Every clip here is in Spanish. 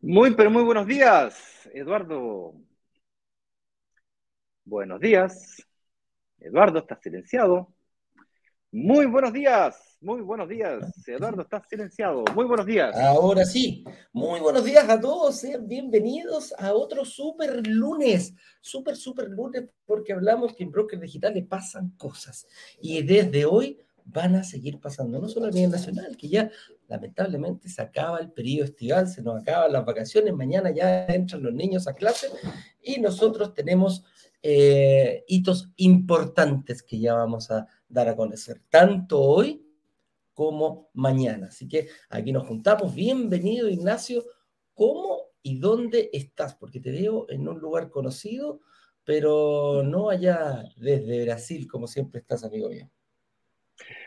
Muy, pero muy buenos días, Eduardo. Buenos días. Eduardo, estás silenciado. Muy buenos días, muy buenos días. Eduardo, estás silenciado. Muy buenos días. Ahora sí, muy buenos días a todos. Sean bienvenidos a otro super lunes. Super, super lunes, porque hablamos que en Broker Digital le pasan cosas. Y desde hoy van a seguir pasando, no solo a nivel nacional, que ya lamentablemente se acaba el periodo estival, se nos acaban las vacaciones, mañana ya entran los niños a clase y nosotros tenemos eh, hitos importantes que ya vamos a dar a conocer, tanto hoy como mañana. Así que aquí nos juntamos. Bienvenido, Ignacio. ¿Cómo y dónde estás? Porque te veo en un lugar conocido, pero no allá desde Brasil, como siempre estás, amigo mío.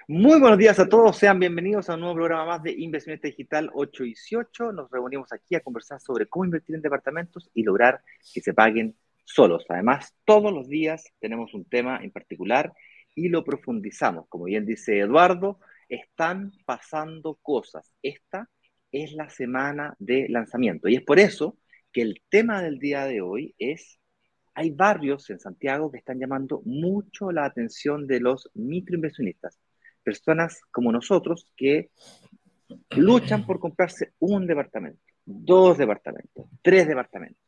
Muy buenos días a todos, sean bienvenidos a un nuevo programa más de Inversionista Digital 8 y 18. Nos reunimos aquí a conversar sobre cómo invertir en departamentos y lograr que se paguen solos. Además, todos los días tenemos un tema en particular y lo profundizamos. Como bien dice Eduardo, están pasando cosas. Esta es la semana de lanzamiento y es por eso que el tema del día de hoy es hay barrios en Santiago que están llamando mucho la atención de los microinversionistas personas como nosotros que luchan por comprarse un departamento, dos departamentos, tres departamentos.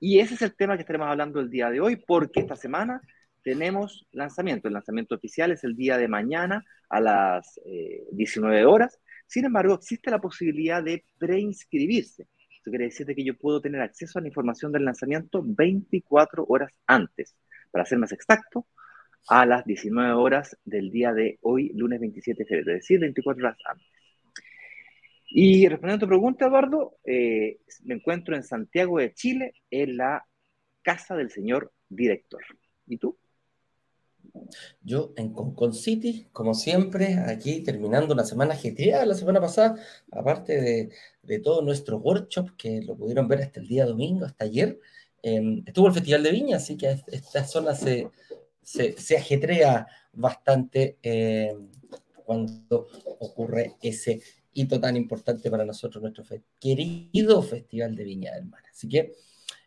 Y ese es el tema que estaremos hablando el día de hoy, porque esta semana tenemos lanzamiento. El lanzamiento oficial es el día de mañana a las 19 eh, horas. Sin embargo, existe la posibilidad de preinscribirse. Eso quiere decir que yo puedo tener acceso a la información del lanzamiento 24 horas antes. Para ser más exacto, a las 19 horas del día de hoy, lunes 27 de febrero, es decir, 24 horas antes. Y respondiendo a tu pregunta, Eduardo, eh, me encuentro en Santiago de Chile, en la casa del señor director. ¿Y tú? Yo en Concon City, como siempre, aquí terminando una semana ajetreada la semana pasada, aparte de, de todo nuestro workshop, que lo pudieron ver hasta el día domingo, hasta ayer, em, estuvo el Festival de Viña, así que esta zona se, se, ajetrea bastante eh, cuando ocurre ese hito tan importante para nosotros, nuestro querido Festival de Viña del Mar. Así que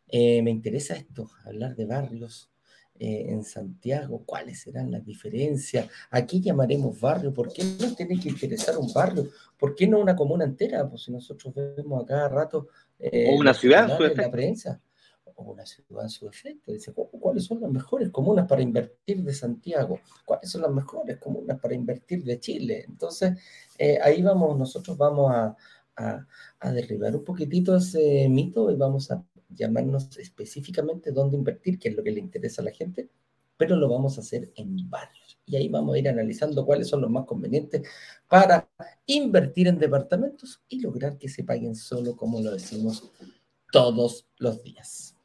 eh, me interesa esto, hablar de barrios eh, en Santiago, cuáles serán las diferencias, a qué llamaremos barrio, por qué no tiene que interesar un barrio, por qué no una comuna entera, pues si nosotros vemos a cada rato... o una ciudad, en la prensa o una ciudad en su efecto. Dice, ¿cuáles son las mejores comunas para invertir de Santiago? ¿Cuáles son las mejores comunas para invertir de Chile? Entonces, eh, ahí vamos, nosotros vamos a, a, derribar un poquitito ese mito y vamos a llamarnos específicamente dónde invertir, que es lo que le interesa a la gente, pero lo vamos a hacer en barrios. Y ahí vamos a ir analizando cuáles son los más convenientes para invertir en departamentos y lograr que se paguen solo, como lo decimos todos los días.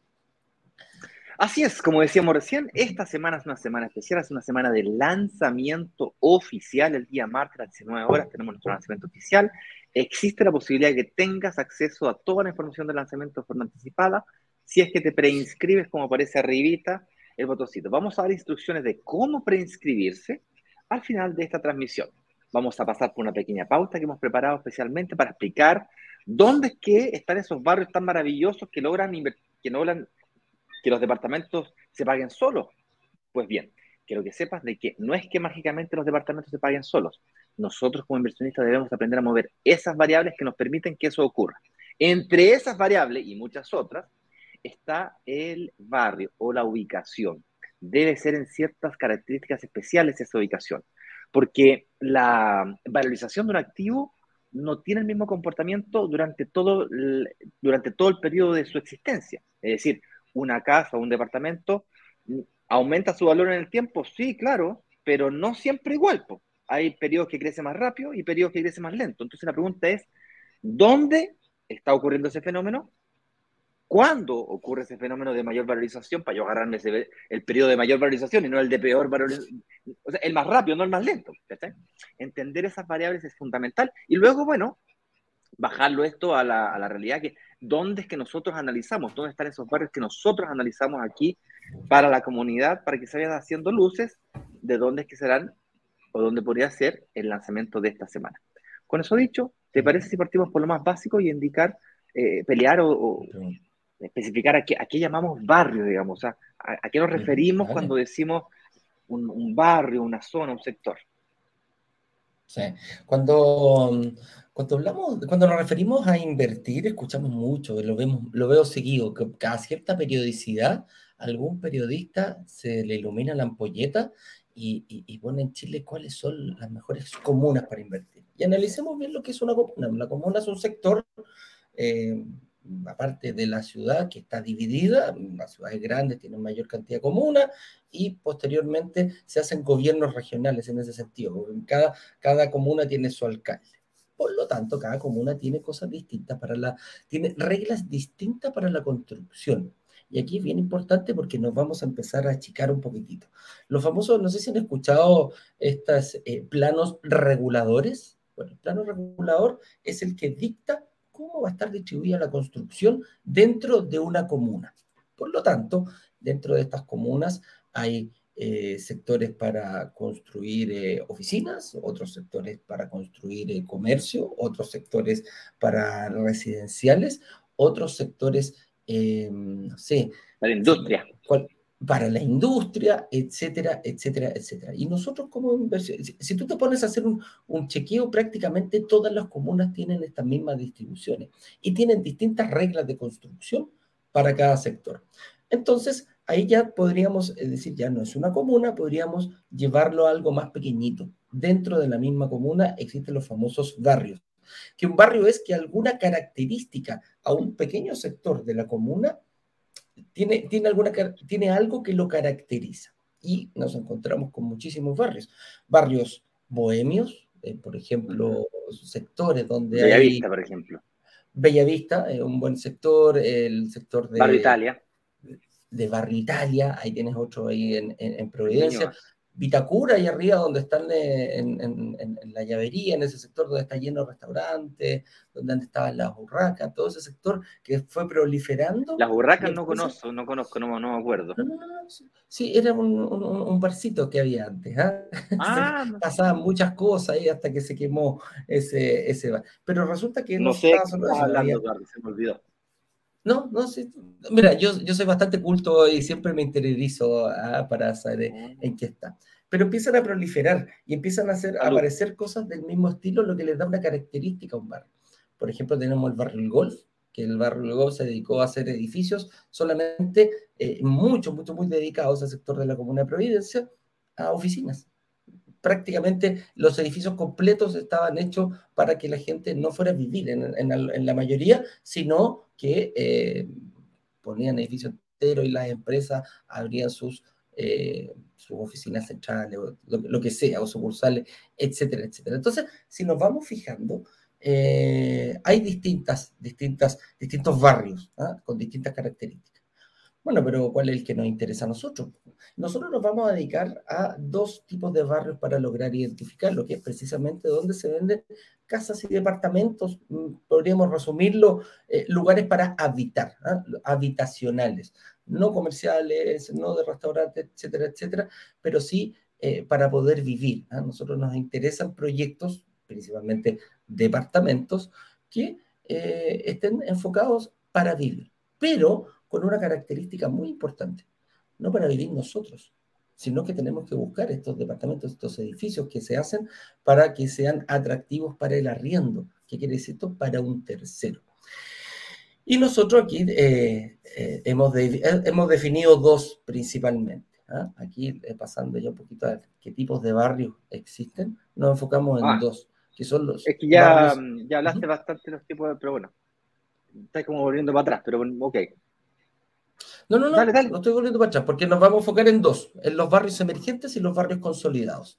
Así es, como decíamos recién, esta semana es una semana especial, es una semana de lanzamiento oficial. El día martes a las 19 horas tenemos nuestro lanzamiento oficial. Existe la posibilidad de que tengas acceso a toda la información del lanzamiento de forma anticipada. Si es que te preinscribes, como aparece arribita, el botoncito. Vamos a dar instrucciones de cómo preinscribirse al final de esta transmisión. Vamos a pasar por una pequeña pauta que hemos preparado especialmente para explicar dónde es que están esos barrios tan maravillosos que logran, que logran que los departamentos se paguen solos. Pues bien, quiero que sepas de que no es que mágicamente los departamentos se paguen solos. Nosotros como inversionistas debemos aprender a mover esas variables que nos permiten que eso ocurra. Entre esas variables y muchas otras está el barrio o la ubicación. Debe ser en ciertas características especiales esa ubicación, porque la valorización de un activo no tiene el mismo comportamiento durante todo, durante todo el periodo de su existencia. Es decir, una casa o un departamento, ¿aumenta su valor en el tiempo? Sí, claro, pero no siempre igual. Hay periodos que crecen más rápido y periodos que crecen más lento. Entonces la pregunta es, ¿dónde está ocurriendo ese fenómeno? ¿Cuándo ocurre ese fenómeno de mayor valorización? Para yo agarrarme ese, el periodo de mayor valorización y no el de peor valorización. O sea, el más rápido, no el más lento. entender esas variables es fundamental. Y luego, bueno, bajarlo esto a la, a la realidad que dónde es que nosotros analizamos, dónde están esos barrios que nosotros analizamos aquí para la comunidad, para que se vayan haciendo luces de dónde es que serán o dónde podría ser el lanzamiento de esta semana. Con eso dicho, ¿te parece si partimos por lo más básico y indicar, eh, pelear o, especificar a qué, a qué, llamamos barrio, digamos? a, qué nos referimos cuando decimos un, un, barrio, una zona, un sector? Sí. Cuando, cuando hablamos, cuando nos referimos a invertir, escuchamos mucho, lo vemos, lo veo seguido, que cada cierta periodicidad algún periodista se le ilumina la ampolleta y, pone en Chile cuáles son las mejores comunas para invertir. Y analicemos bien lo que es una comuna. La comuna es un sector, eh, aparte de la ciudad, que está dividida, las ciudades grandes tienen mayor cantidad de comunas y posteriormente se hacen gobiernos regionales en ese sentido. Cada, cada comuna tiene su alcalde. Por lo tanto, cada comuna tiene cosas distintas para la, tiene reglas distintas para la construcción. Y aquí es bien importante porque nos vamos a empezar a achicar un poquitito. Los famosos, no sé si han escuchado estos eh, planos reguladores. Bueno, el plano regulador es el que dicta cómo va a estar distribuida la construcción dentro de una comuna. Por lo tanto, dentro de estas comunas hay eh, sectores para construir eh, oficinas, otros sectores para construir comercio, otros sectores para residenciales, otros sectores eh, no sé. Para la industria. para la industria, etcétera, etcétera, etcétera. Y nosotros como inversión, si, tú te pones a hacer un, un, chequeo, prácticamente todas las comunas tienen estas mismas distribuciones y tienen distintas reglas de construcción para cada sector. Entonces, ahí ya podríamos decir, ya no es una comuna, podríamos llevarlo a algo más pequeñito. Dentro de la misma comuna existen los famosos barrios que un barrio es que alguna característica a un pequeño sector de la comuna tiene, tiene, alguna, tiene algo que lo caracteriza. Y nos encontramos con muchísimos barrios. Barrios bohemios, eh, por ejemplo, sectores donde Bellavista, por ejemplo. Bellavista, es un buen sector, el sector de... Barrio Italia. De Barrio Italia, ahí tienes otro ahí en, en Providencia. Vitacura, ahí arriba, donde están eh, en, la llavería, en ese sector donde está lleno de restaurantes, donde antes estaban las burracas, todo ese sector que fue proliferando. Las burracas no conozco, no conozco, no, me acuerdo. No, no, no, sí, era un, barcito que había antes. ¿ah? ah pasaban muchas cosas ahí hasta que se quemó ese, ese bar. Pero resulta que no, no sé, estaba hablando, se me olvidó. No, no, sí. Mira, yo, yo soy bastante culto y siempre me interiorizo ah, para saber ah. en qué está. Pero empiezan a proliferar y empiezan a, hacer, a aparecer cosas del mismo estilo, lo que les da una característica a un barrio. Por ejemplo, tenemos el barrio El Golf, que el barrio El Golf se dedicó a hacer edificios solamente eh, mucho, mucho, muy dedicados al sector de la Comuna de Providencia, a oficinas prácticamente los edificios completos estaban hechos para que la gente no fuera a vivir en, la mayoría, sino que eh, ponían edificios enteros y las empresas abrían sus, eh, sus oficinas centrales, lo, que sea, o sucursales, etcétera, etcétera. Entonces, si nos vamos fijando, eh, hay distintas, distintas, distintos barrios ¿ah? con distintas características. Bueno, pero ¿cuál es el que nos interesa a nosotros? Nosotros nos vamos a dedicar a dos tipos de barrios para lograr identificar lo que es precisamente donde se venden casas y departamentos, mm, podríamos resumirlo, eh, lugares para habitar, ¿ah? habitacionales, no comerciales, no de restaurantes, etcétera, etcétera, pero sí eh, para poder vivir. A ¿ah? nosotros nos interesan proyectos, principalmente departamentos, que eh, estén enfocados para vivir. Pero con una característica muy importante, no para vivir nosotros, sino que tenemos que buscar estos departamentos, estos edificios que se hacen para que sean atractivos para el arriendo. ¿Qué quiere decir esto? Para un tercero. Y nosotros aquí eh, eh, hemos, eh, hemos definido dos principalmente. ¿ah? Aquí, pasando ya un poquito a qué tipos de barrios existen, nos enfocamos en ah. dos, que son los... Es que ya, ya hablaste bastante de los tipos de... Pero bueno, estás como volviendo para atrás, pero ok. No, no, no, no estoy volviendo para atrás, porque nos vamos a enfocar en dos, en los barrios emergentes y los barrios consolidados.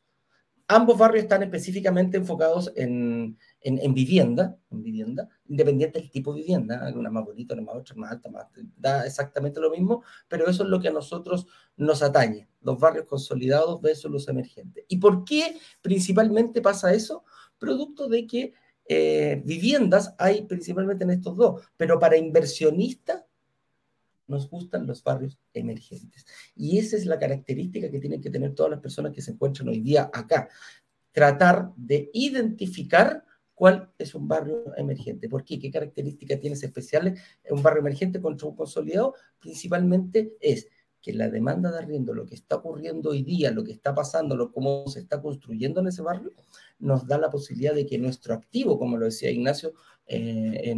Ambos barrios están específicamente enfocados en, en, vivienda, en vivienda, independiente del tipo de vivienda, una más bonita, una más otra, más alta, más, da exactamente lo mismo, pero eso es lo que a nosotros nos atañe, los barrios consolidados versus los emergentes. ¿Y por qué principalmente pasa eso? Producto de que eh, viviendas hay principalmente en estos dos, pero para inversionistas nos gustan los barrios emergentes. Y esa es la característica que tienen que tener todas las personas que se encuentran hoy día acá. Tratar de identificar cuál es un barrio emergente. ¿Por qué? ¿Qué características tienes especiales un barrio emergente contra un consolidado? Principalmente es que la demanda de arriendo, lo que está ocurriendo hoy día, lo que está pasando, lo, cómo se está construyendo en ese barrio, nos da la posibilidad de que nuestro activo, como lo decía Ignacio eh,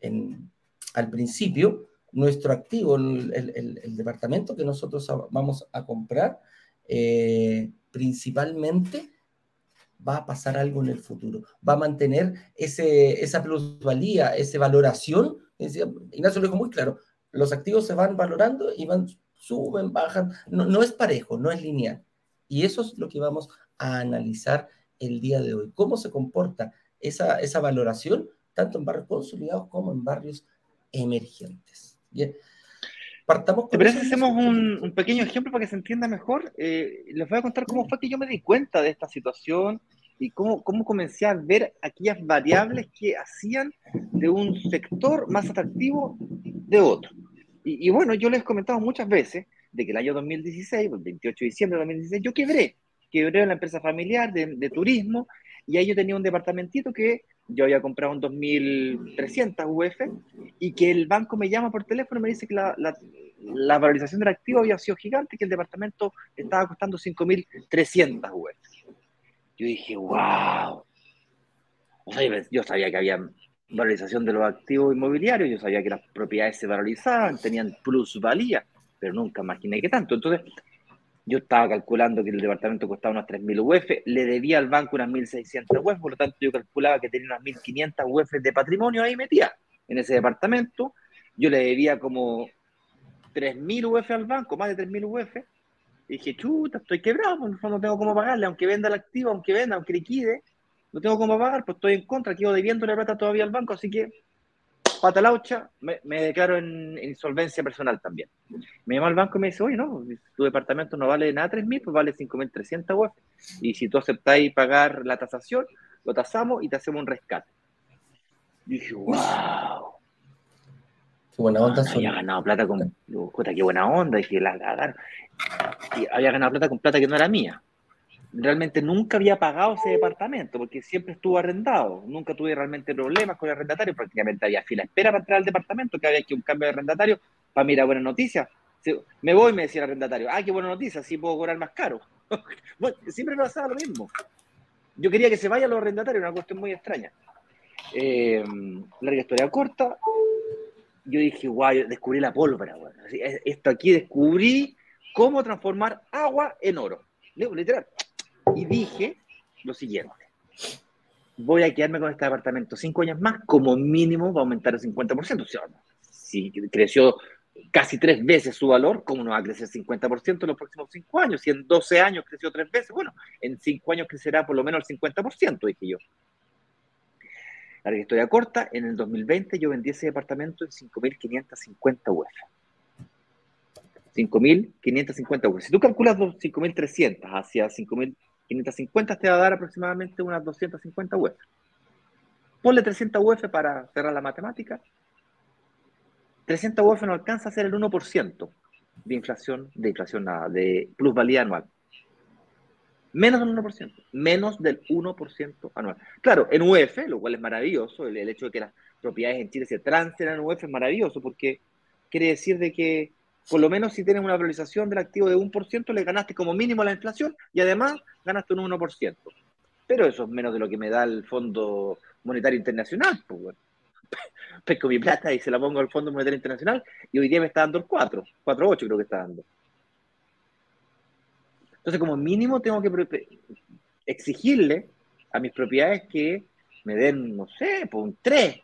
en, al principio, nuestro activo, el, departamento que nosotros vamos a comprar, eh, principalmente va a pasar algo en el futuro, va a mantener ese, esa plusvalía, esa valoración. Ignacio lo dijo muy claro, los activos se van valorando y van, suben, bajan, no, no es parejo, no es lineal. Y eso es lo que vamos a analizar el día de hoy, cómo se comporta esa, esa valoración, tanto en barrios consolidados como en barrios emergentes. Bien. Partamos con ¿Te parece hacemos un, un, pequeño ejemplo para que se entienda mejor? Eh, les voy a contar cómo fue que yo me di cuenta de esta situación y cómo, cómo comencé a ver aquellas variables que hacían de un sector más atractivo de otro. Y, y bueno, yo les he comentado muchas veces de que el año 2016, el 28 de diciembre de 2016, yo quebré quebré en la empresa familiar de, turismo y ahí yo tenía un departamentito que yo había comprado un 2.300 UF y que el banco me llama por teléfono y me dice que la, la, valorización del activo había sido gigante, que el departamento estaba costando 5.300 UF. Yo dije, wow. O sea, yo sabía que había valorización de los activos inmobiliarios, yo sabía que las propiedades se valorizaban, tenían plusvalía, pero nunca imaginé que tanto. Entonces, yo estaba calculando que el departamento costaba unas 3.000 UF, le debía al banco unas 1.600 UF, por lo tanto yo calculaba que tenía unas 1.500 UF de patrimonio ahí metía en ese departamento. Yo le debía como 3.000 UF al banco, más de 3.000 UF. Y dije, chuta, estoy quebrado, pues no tengo cómo pagarle, aunque venda el activo, aunque venda, aunque liquide, no tengo cómo pagar, pues estoy en contra, quedo debiendo la plata todavía al banco, así que patalaucha, me, me declaro en, insolvencia personal también. Me llama al banco y me dice, oye, no, tu departamento no vale nada 3.000, pues vale 5.300 UF. Y si tú aceptáis pagar la tasación, lo tasamos y te hacemos un rescate. Y dije, wow. Qué buena onda. Ah, había ganado plata con... qué buena onda. Dije, la, y había ganado plata con plata que no era mía realmente nunca había pagado ese departamento porque siempre estuvo arrendado. Nunca tuve realmente problemas con el arrendatario. Prácticamente había fila espera para entrar al departamento, que había que un cambio de arrendatario para mirar buenas noticias. Me voy, me decía el arrendatario. Ah, qué buena noticia, así puedo cobrar más caro. bueno, siempre me pasaba lo mismo. Yo quería que se vayan los arrendatarios, una cuestión muy extraña. Eh, larga historia corta. Yo dije, guay, descubrí la pólvora. Esto aquí descubrí cómo transformar agua en oro. Literal y dije lo siguiente. Voy a quedarme con este departamento cinco años más, como mínimo va a aumentar el 50%. O sea, si creció casi tres veces su valor, ¿cómo no va a crecer 50% en los próximos cinco años? Si en 12 años creció tres veces, bueno, en cinco años crecerá por lo menos el 50%, dije yo. La historia corta, en el 2020 yo vendí ese departamento en 5.550 UF. 5.550 UF. Si tú calculas 5.300 hacia 5.000 550 te va a dar aproximadamente unas 250 UF. Ponle 300 UF para cerrar la matemática. 300 UF no alcanza a ser el 1% de inflación, de inflación nada, de plusvalía anual. Menos del 1%, menos del 1% anual. Claro, en UF, lo cual es maravilloso, el, hecho de que las propiedades en Chile se transfieran en UF es maravilloso porque quiere decir de que por lo menos si tienes una valorización del activo de 1%, le ganaste como mínimo la inflación y además ganaste un 1%. Pero eso es menos de lo que me da el Fondo Monetario Internacional. Pues, bueno. Pesco mi plata y se la pongo al Fondo Monetario Internacional y hoy día me está dando el 4, 4,8 creo que está dando. Entonces, como mínimo, tengo que exigirle a mis propiedades que me den, no sé, pues un 3,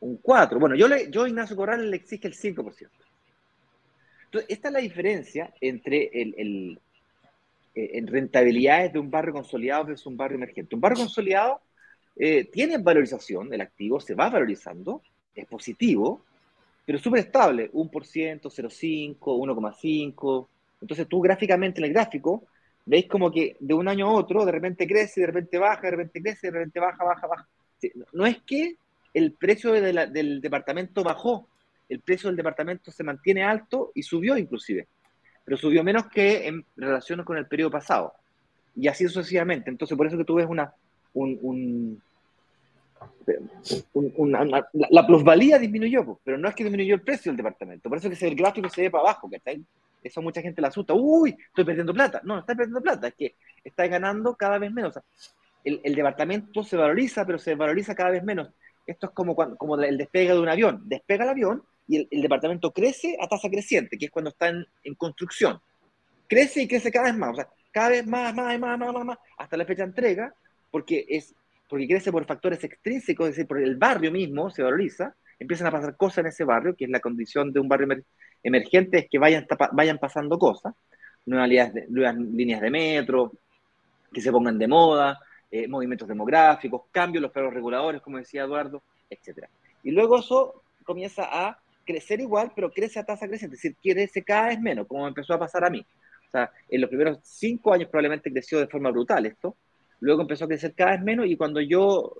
un 4. Bueno, yo, le, yo Ignacio Corral, le exige el 5%. Entonces, esta es la diferencia entre el, eh, en rentabilidades de un barrio consolidado versus un barrio emergente. Un barrio consolidado eh, tiene valorización, el activo se va valorizando, es positivo, pero súper estable, 1%, 0,5, 1,5. Entonces tú gráficamente en el gráfico veis como que de un año a otro de repente crece, de repente baja, de repente crece, de repente baja, baja, baja. No es que el precio del departamento bajó, el precio del departamento se mantiene alto y subió inclusive, pero subió menos que en relación con el periodo pasado. Y así sucesivamente. Entonces, por eso que tú ves una, un, la, plusvalía disminuyó, pero no es que disminuyó el precio del departamento. Por eso que el gráfico se ve para abajo, ¿cachai? Eso mucha gente la asusta. Uy, estoy perdiendo plata. No, no estás perdiendo plata, es que estás ganando cada vez menos. el, el, departamento se valoriza, pero se valoriza cada vez menos. Esto es como, cuando, como el despegue de un avión. Despega el avión y el, departamento crece a tasa creciente, que es cuando está en, en, construcción. Crece y crece cada vez más, o sea, cada vez más, más, más, más, más, más hasta la fecha de entrega, porque, es, porque crece por factores extrínsecos, es decir, por el barrio mismo se valoriza, empiezan a pasar cosas en ese barrio, que es la condición de un barrio emergente, es que vayan, vayan pasando cosas, nuevas líneas, de, metro, que se pongan de moda, eh, movimientos demográficos, cambios los perros reguladores, como decía Eduardo, etc. Y luego eso comienza a crecer igual, pero crece a tasa creciente, es decir, crece cada vez menos, como empezó a pasar a mí. O sea, en los primeros cinco años probablemente creció de forma brutal esto, luego empezó a crecer cada vez menos y cuando yo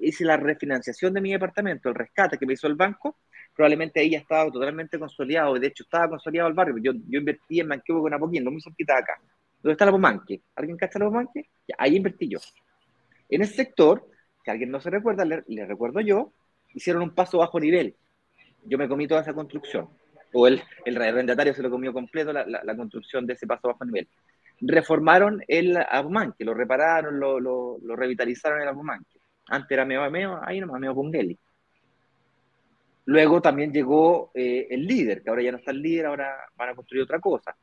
hice la refinanciación de mi departamento, el rescate que me hizo el banco, probablemente ahí ya estaba totalmente consolidado, de hecho estaba consolidado el barrio, yo, yo invertí en Manquehue con Apoquindo, muy cerquita de acá. ¿Dónde está la Pomanque? ¿Alguien cacha la Pomanque? Ya, ahí invertí yo. En ese sector, si alguien no se recuerda, le, le recuerdo yo, hicieron un paso bajo nivel yo me comí toda esa construcción. O el, el arrendatario se lo comió completo la, la, construcción de ese paso bajo nivel. Reformaron el Abumanque, lo repararon, lo, lo, lo revitalizaron el Abumanque. Antes era Meo Meo, ahí nomás Meo Pungeli. Luego también llegó eh, el líder, que ahora ya no está el líder, ahora van a construir otra cosa.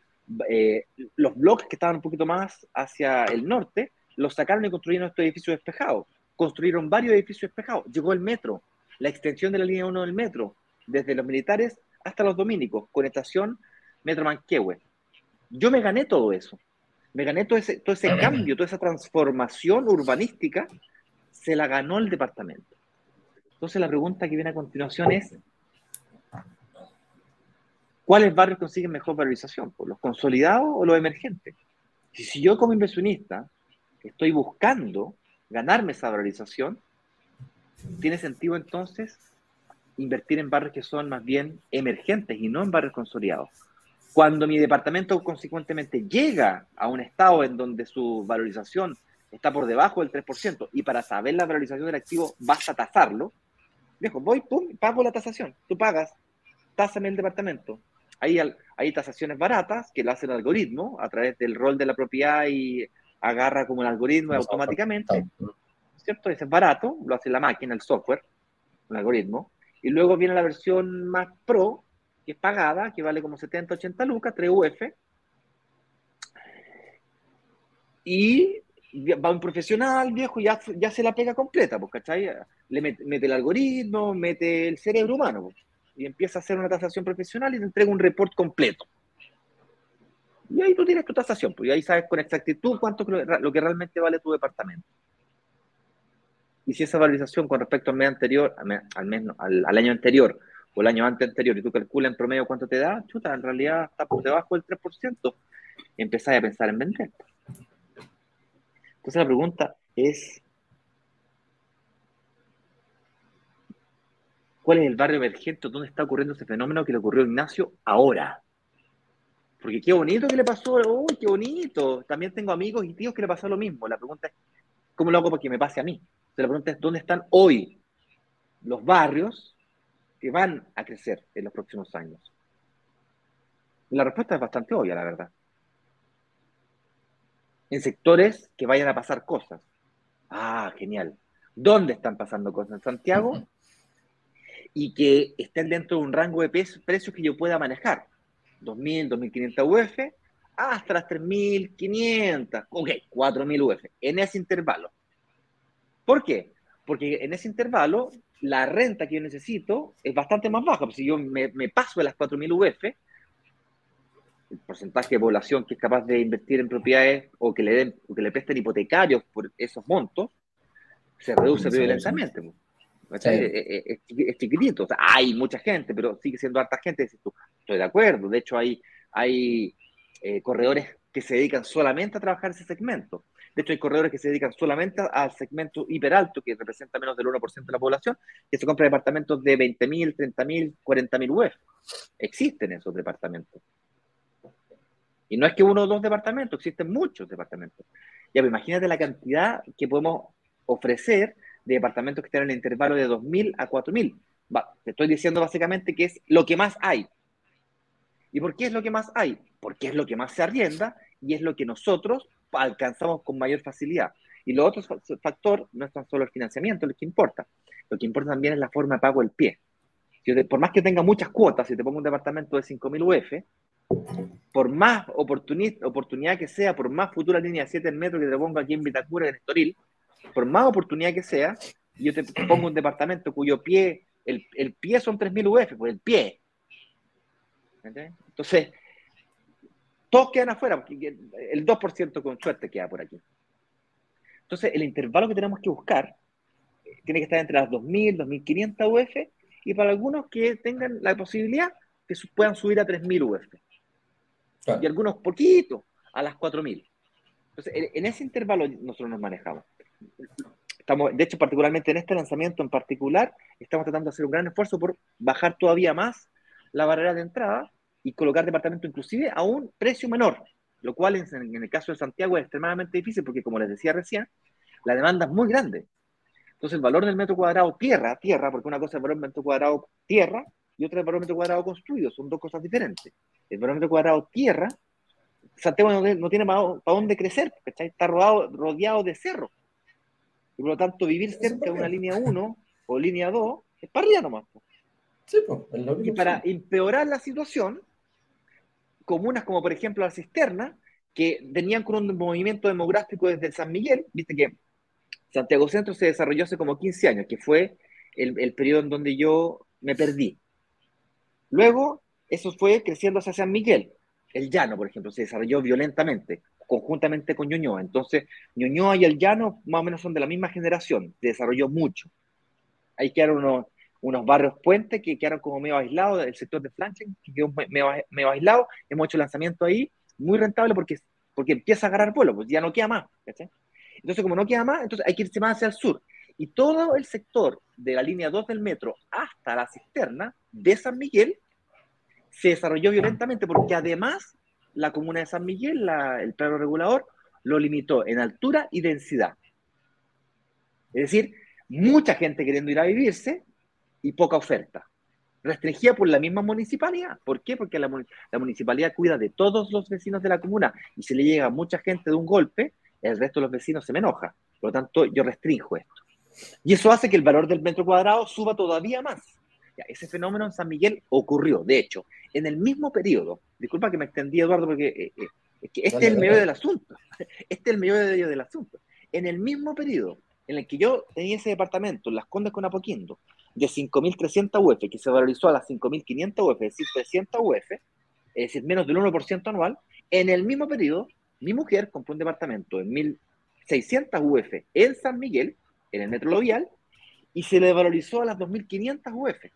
Eh, los bloques que estaban un poquito más hacia el norte, los sacaron y construyeron estos edificios despejados. Construyeron varios edificios despejados. Llegó el metro, la extensión de la línea 1 del metro, desde los militares hasta los dominicos, con estación Metro Manquehue. Yo me gané todo eso. Me gané todo ese, todo ese cambio, toda esa transformación urbanística, se la ganó el departamento. Entonces la pregunta que viene a continuación es, ¿cuáles barrios consiguen mejor valorización? ¿Los consolidados o los emergentes? Si, si yo como inversionista estoy buscando ganarme esa valorización, tiene sentido entonces invertir en barrios que son más bien emergentes y no en barrios consolidados. Cuando mi departamento consecuentemente llega a un estado en donde su valorización está por debajo del 3% y para saber la valorización del activo basta tasarlo, viejo, voy, pum, pago la tasación. Tú pagas, tásame el departamento. Hay, hay tasaciones baratas que lo hace el algoritmo a través del rol de la propiedad y agarra como el algoritmo automáticamente. ¿Cierto? Ese es barato, lo hace la máquina, el software, el algoritmo. Y luego viene la versión más pro, que es pagada, que vale como 70, 80 lucas, 3 UF. Y va un profesional viejo y ya, ya se la pega completa, pues, ¿cachai? Le mete, el algoritmo, mete el cerebro humano, pues, y empieza a hacer una tasación profesional y te entrega un report completo. Y ahí tú tienes tu tasación, pues, y ahí sabes con exactitud cuánto lo que realmente vale tu departamento. Y si esa valorización con respecto al mes anterior, al, mes, al, año anterior o el año antes anterior, y tú calculas en promedio cuánto te da, chuta, en realidad está por debajo del 3%, y empezás a pensar en vender. Entonces la pregunta es, ¿cuál es el barrio emergente donde está ocurriendo ese fenómeno que le ocurrió a Ignacio ahora? Porque qué bonito que le pasó, uy, qué bonito. También tengo amigos y tíos que le pasó lo mismo. La pregunta es, ¿cómo lo hago para que me pase a mí? La pregunta es, ¿dónde están hoy los barrios que van a crecer en los próximos años? la respuesta es bastante obvia, la verdad. En sectores que vayan a pasar cosas. Ah, genial. ¿Dónde están pasando cosas? En Santiago. Y que estén dentro de un rango de precios que yo pueda manejar. 2.000, 2.500 UF, hasta las 3.500, ok, 4.000 UF, en ese intervalo. ¿Por qué? Porque en ese intervalo la renta que yo necesito es bastante más baja. si yo me, paso de las 4.000 UF, el porcentaje de población que es capaz de invertir en propiedades o que le den o que le presten hipotecarios por esos montos, se reduce violentamente. Es, es, chiquitito. O sea, hay mucha gente, pero sigue siendo harta gente. Estoy de acuerdo. De hecho, hay, hay eh, corredores que se dedican solamente a trabajar ese segmento. De hecho, hay corredores que se dedican solamente al segmento hiperalto, que representa menos del 1% de la población, que se compra departamentos de 20.000, 30.000, 40.000 UF. Existen esos departamentos. Y no es que uno o dos departamentos, existen muchos departamentos. Ya, pues imagínate la cantidad que podemos ofrecer de departamentos que están en el intervalo de 2.000 a 4.000. te estoy diciendo básicamente que es lo que más hay. ¿Y por qué es lo que más hay? Porque es lo que más se arrienda y es lo que nosotros alcanzamos con mayor facilidad. Y lo otro factor no es tan solo el financiamiento lo que importa. Lo que importa también es la forma de pago del pie. por más que tenga muchas cuotas, si te pongo un departamento de 5.000 UF, por más oportunidad que sea, por más futura línea 7 en metro que te pongo aquí en Vitacura, en Estoril, por más oportunidad que sea, yo te pongo un departamento cuyo pie, el, el pie son 3.000 UF, pues el pie. Entonces, todos quedan afuera, porque el 2% con suerte queda por aquí. Entonces, el intervalo que tenemos que buscar eh, tiene que estar entre las 2.000, 2.500 UF y para algunos que tengan la posibilidad que puedan subir a 3.000 UF. Y algunos poquitos a las 4.000. Entonces, en ese intervalo nosotros nos manejamos. Estamos, de hecho, particularmente en este lanzamiento en particular, estamos tratando de hacer un gran esfuerzo por bajar todavía más la barrera de entrada y colocar departamento inclusive a un precio menor, lo cual en, el caso de Santiago es extremadamente difícil porque, como les decía recién, la demanda es muy grande. Entonces, el valor del metro cuadrado tierra, tierra, porque una cosa es el valor del metro cuadrado tierra y otra es el valor del metro cuadrado construido, son dos cosas diferentes. El valor del metro cuadrado tierra, Santiago no, tiene para, dónde crecer, está rodeado, rodeado de cerros. Y por lo tanto, vivir cerca de una línea 1 o línea 2 es para arriba nomás. Sí, pues, y para empeorar la situación, comunas como por ejemplo la cisterna, que venían con un movimiento demográfico desde San Miguel, viste que Santiago Centro se desarrolló hace como 15 años, que fue el, periodo en donde yo me perdí. Luego, eso fue creciendo hacia San Miguel. El llano, por ejemplo, se desarrolló violentamente, conjuntamente con Ñuñoa. Entonces, Ñuñoa y el llano más o menos son de la misma generación, se desarrolló mucho. Ahí quedaron unos, unos barrios puentes que quedaron como medio aislados, el sector de Flanchen, que quedó medio, aislado, hemos hecho lanzamiento ahí, muy rentable porque, porque empieza a agarrar vuelo, pues ya no queda más. Entonces, como no queda más, entonces hay que irse más hacia el sur. Y todo el sector de la línea 2 del metro hasta la cisterna de San Miguel se desarrolló violentamente porque además la comuna de San Miguel, el plano regulador, lo limitó en altura y densidad. Es decir, mucha gente queriendo ir a vivirse y poca oferta. Restringida por la misma municipalidad. ¿Por qué? Porque la, municipalidad cuida de todos los vecinos de la comuna y si le llega a mucha gente de un golpe, el resto de los vecinos se me enoja. Por lo tanto, yo restringo esto. Y eso hace que el valor del metro cuadrado suba todavía más. ese fenómeno en San Miguel ocurrió, de hecho, en el mismo periodo. Disculpa que me extendí, Eduardo, porque eh, eh, este es el medio del asunto. Este es el medio del asunto. En el mismo periodo en el que yo tenía ese departamento, Las Condes con Apoquindo, de 5.300 UF, que se valorizó a las 5.500 UF, es decir, 300 UF, es decir, menos del 1% anual, en el mismo periodo, mi mujer compró un departamento de 1.600 UF en San Miguel, en el Metro Lovial, y se le valorizó a las 2.500 UF.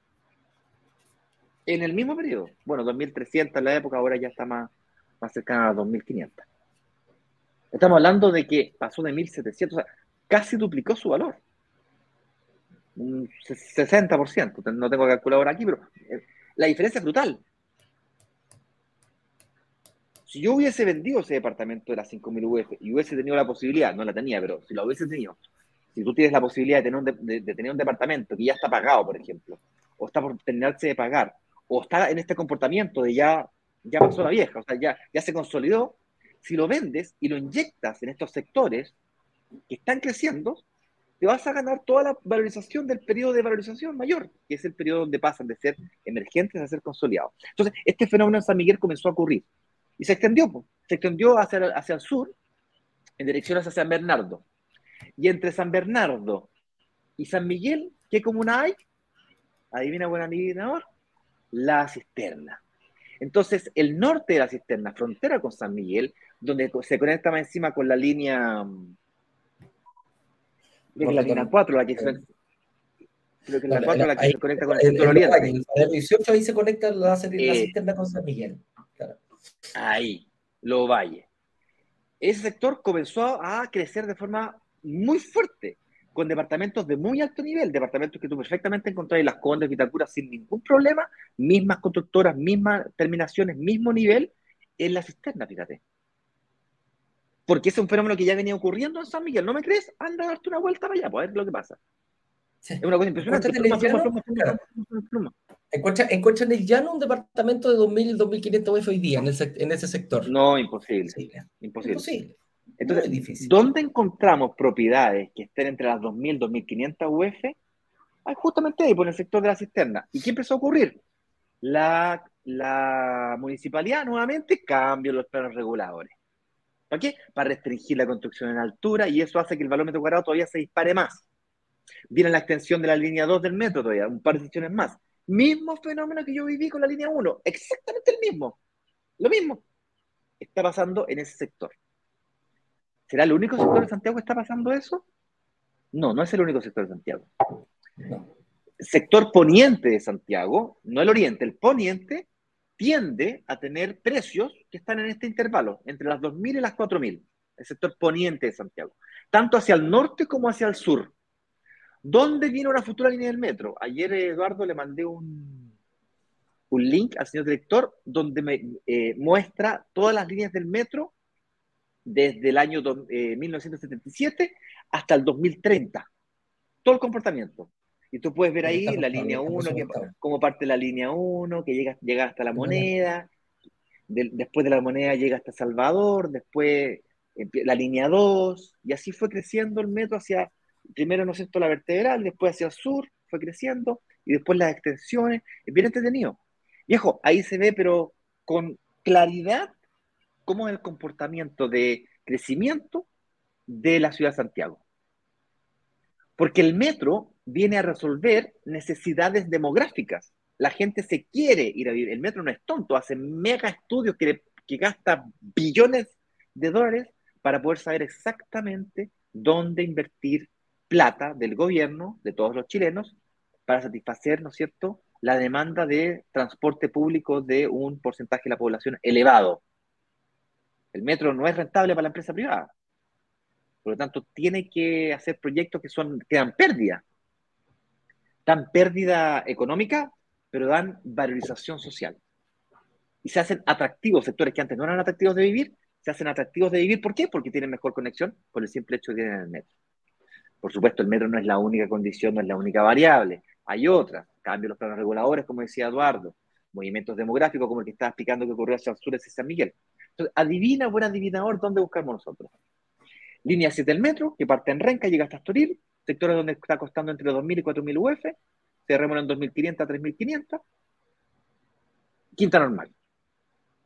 En el mismo periodo. Bueno, 2.300 en la época, ahora ya está más, más cercana a las 2.500. Estamos hablando de que pasó de 1.700, o sea, casi duplicó su valor un 60%, no tengo calculador aquí, pero eh, la diferencia es brutal. Si yo hubiese vendido ese departamento de las 5.000 UF y hubiese tenido la posibilidad, no la tenía, pero si lo hubiese tenido, si tú tienes la posibilidad de tener un, de, tener un departamento que ya está pagado, por ejemplo, o está por terminarse de pagar, o está en este comportamiento de ya, ya pasó la vieja, o sea, ya, ya se consolidó, si lo vendes y lo inyectas en estos sectores que están creciendo, te vas a ganar toda la valorización del periodo de valorización mayor, que es el periodo donde pasan de ser emergentes a ser consolidados. Entonces, este fenómeno en San Miguel comenzó a ocurrir y se extendió, se extendió hacia, hacia el sur, en dirección hacia San Bernardo. Y entre San Bernardo y San Miguel, ¿qué comuna hay? Adivina, buen adivinador, la cisterna. Entonces, el norte de la cisterna, frontera con San Miguel, donde se conecta más encima con la línea Creo que la línea 4 la que se, creo que la, la 4 la, que se conecta con el centro oriente. El 18 ahí se conecta la, la eh, cisterna con San Miguel. Claro. Ahí, Lo Valle. Ese sector comenzó a crecer de forma muy fuerte, con departamentos de muy alto nivel, departamentos que tú perfectamente encontrás en las Condes, Vitacura, sin ningún problema, mismas constructoras, mismas terminaciones, mismo nivel en la cisterna, fíjate. Porque es un fenómeno que ya venía ocurriendo en San Miguel. ¿No me crees? Anda a darte una vuelta para allá, para ver lo que pasa. Es una cosa impresionante. Encuentra, encuentra en el llano un departamento de 2.000, 2.500 UF hoy día en, en, ese sector. No, imposible. Imposible. imposible. Entonces, difícil. ¿dónde encontramos propiedades que estén entre las 2.000 2.500 UF? Ah, justamente ahí, por el sector de la cisterna. ¿Y qué empezó a ocurrir? La, la municipalidad nuevamente cambió los planos reguladores. ¿Para qué? Para restringir la construcción en altura y eso hace que el valor metro cuadrado todavía se dispare más. Viene la extensión de la línea 2 del metro todavía, un par de secciones más. Mismo fenómeno que yo viví con la línea 1, exactamente el mismo. Lo mismo está pasando en ese sector. ¿Será el único sector de Santiago que está pasando eso? No, no es el único sector de Santiago. Sector poniente de Santiago, no el oriente, el poniente tiende a tener precios que están en este intervalo, entre las 2.000 y las 4.000, el sector poniente de Santiago, tanto hacia el norte como hacia el sur. ¿Dónde viene una futura línea del metro? Ayer, Eduardo, le mandé un, un link al señor director donde me eh, muestra todas las líneas del metro desde el año 1977 eh, hasta el 2030. Todo el comportamiento. Y tú puedes ver ahí la línea 1, como parte la línea 1, que llega, llega hasta la moneda, después de la moneda llega hasta Salvador, después la línea 2, y así fue creciendo el metro hacia primero, ¿no es cierto?, la vertebral, después hacia el sur, fue creciendo, y después las extensiones, es bien entretenido. Viejo, ahí se ve, pero con claridad, cómo es el comportamiento de crecimiento de la ciudad de Santiago. Porque el metro viene a resolver necesidades demográficas. La gente se quiere ir a vivir. El metro no es tonto, hace mega estudios que, gasta billones de dólares para poder saber exactamente dónde invertir plata del gobierno, de todos los chilenos, para satisfacer, ¿no es cierto?, la demanda de transporte público de un porcentaje de la población elevado. El metro no es rentable para la empresa privada. Por lo tanto, tiene que hacer proyectos que, son, que dan pérdida. Dan pérdida económica, pero dan valorización social. Y se hacen atractivos, sectores que antes no eran atractivos de vivir, se hacen atractivos de vivir. ¿Por qué? Porque tienen mejor conexión por el simple hecho de que tienen el metro. Por supuesto, el metro no es la única condición, no es la única variable. Hay otras. Cambio los planos reguladores, como decía Eduardo. Movimientos demográficos, como el que estaba explicando que ocurrió hacia el sur de San Miguel. Entonces, adivina, buen adivinador, dónde buscamos nosotros. Línea 7 del metro, que parte en Renca, llega hasta Astoril, sectores donde está costando entre 2.000 y 4.000 UF, cerremos en 2.500 a 3.500. Quinta normal.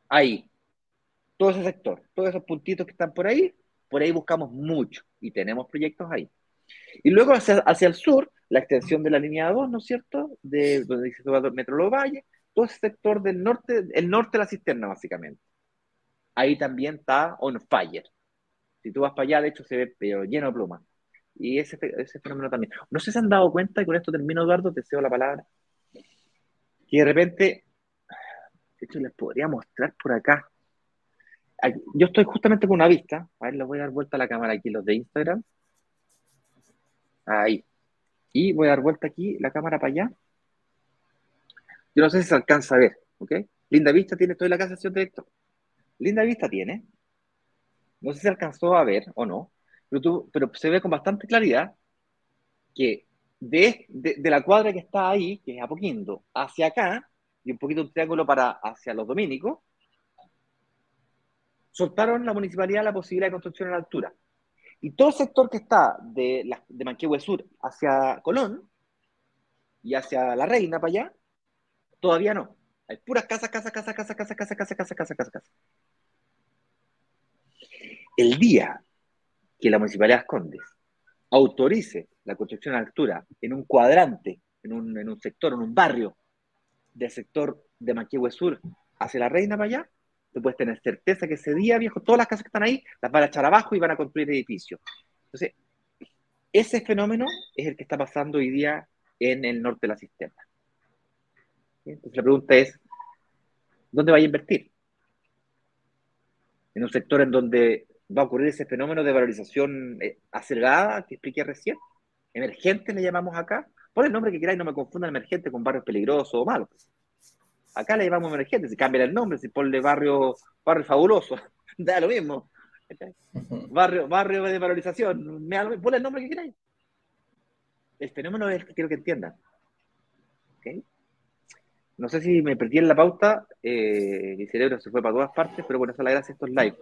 Ahí. Todo ese sector, todos esos puntitos que están por ahí, por ahí buscamos mucho y tenemos proyectos ahí. Y luego hacia, hacia el sur, la extensión de la línea 2, ¿no es cierto? De donde dice Metro Valle, todo ese sector del norte, el norte de la cisterna, básicamente. Ahí también está on fire. Si tú vas para allá, de hecho, se ve pero lleno de plumas. Y ese, ese fenómeno también. No sé si se han dado cuenta, y con esto termino, Eduardo, te cedo la palabra, que de repente, de hecho, les podría mostrar por acá. Yo estoy justamente con una vista. A ver, les voy a dar vuelta a la cámara aquí, los de Instagram. Ahí. Y voy a dar vuelta aquí la cámara para allá. Yo no sé si se alcanza a ver, ¿ok? Linda vista tiene toda la casa, señor director. Linda vista tiene. No sé si se alcanzó a ver o no, pero, se ve con bastante claridad que de, de, la cuadra que está ahí, que es Apoquindo, hacia acá, y un poquito un triángulo para hacia los dominicos, soltaron la municipalidad la posibilidad de construcción la altura. Y todo el sector que está de, la, de Manquehue Sur hacia Colón y hacia La Reina para allá, todavía no. Hay puras casas, casas, casas, casas, casas, casas, casas, casas, casas, casas, casas. El día que la Municipalidad de Condes autorice la construcción a altura en un cuadrante, en un, sector, en un barrio del sector de Manquehue Sur hacia La Reina para allá, tú puedes tener certeza que ese día, viejo, todas las casas que están ahí las van a echar abajo y van a construir edificios. Entonces, Ese fenómeno es el que está pasando hoy día en el norte de la cisterna. Entonces la pregunta es, ¿dónde va a invertir? En un sector en donde va a ocurrir ese fenómeno de valorización eh, acelerada que expliqué recién. Emergente le llamamos acá. Pon el nombre que queráis, no me confundan emergente con barrio peligroso o malo. Acá le llamamos emergente, si cambia el nombre, si ponle barrio, barrio fabuloso, da lo mismo. Barrio, barrio de valorización, me, ponle el nombre que queráis. El fenómeno es que quiero que entiendan. No sé si me perdí en la pauta, eh, mi cerebro se fue para todas partes, pero bueno, esa es la gracia de estos live.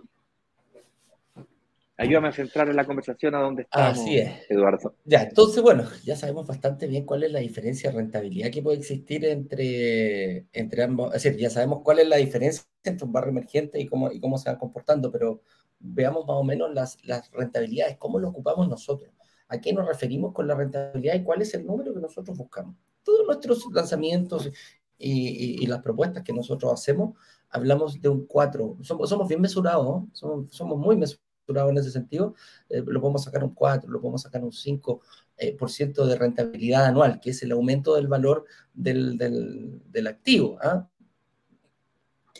Ayúdame a centrar en la conversación a donde estamos, Así es. Eduardo. Ya, entonces, bueno, ya sabemos bastante bien cuál es la diferencia de rentabilidad que puede existir entre, entre ambos. Es decir, ya sabemos cuál es la diferencia entre un barrio emergente y cómo, y cómo se van comportando, pero veamos más o menos las, las rentabilidades, cómo lo ocupamos nosotros. ¿A qué nos referimos con la rentabilidad y cuál es el número que nosotros buscamos? Todos nuestros lanzamientos y, y, las propuestas que nosotros hacemos, hablamos de un 4. Somos, somos bien mesurados, somos, somos muy mesurados en ese sentido, eh, lo podemos sacar un 4, lo podemos sacar un 5% eh, por ciento de rentabilidad anual, que es el aumento del valor del, del, del activo. ¿ah?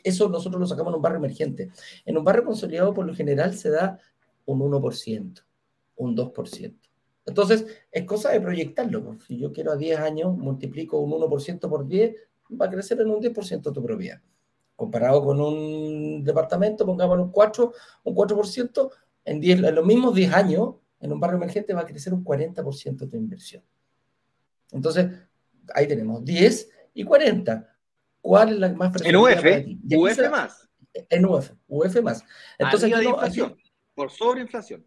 Eso nosotros lo sacamos en un barrio emergente. En un barrio consolidado, por lo general, se da un 1%, un 2%. Entonces, es cosa de proyectarlo. Pues. Si yo quiero a 10 años, multiplico un 1% por 10, va a crecer en un 10% tu propiedad comparado con un departamento, pongamos un 4, un 4%, en, 10, en los mismos 10 años, en un barrio emergente va a crecer un 40% tu inversión. Entonces, ahí tenemos 10 y 40. ¿Cuál es la más En UF, UF más. En UF, UF más. Entonces, aquí, inflación, por sobreinflación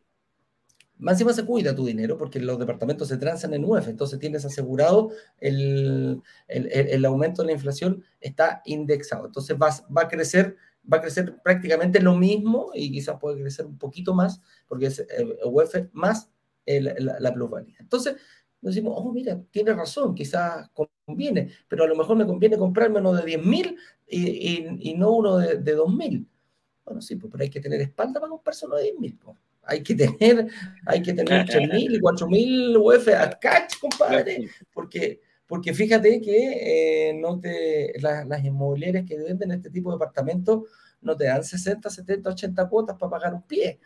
más encima se cuida tu dinero porque los departamentos se transan en UEF, entonces tienes asegurado el, el, aumento de la inflación está indexado. Entonces va a crecer, va a crecer prácticamente lo mismo y quizás puede crecer un poquito más porque es UEF más la, la, plusvalía. Entonces decimos, oh, mira, tiene razón, quizás conviene, pero a lo mejor me conviene comprarme uno de 10 mil y, y, no uno de, de 2 mil. Bueno, sí, pues, pero hay que tener espalda para comprarse uno de 10 mil. Pues hay que tener, hay que tener 3.000 y 4.000 UF a catch, compadre, porque, porque fíjate que eh, no te, las inmobiliarias que venden este tipo de apartamentos no te dan 60, 70, 80 cuotas para pagar un pie.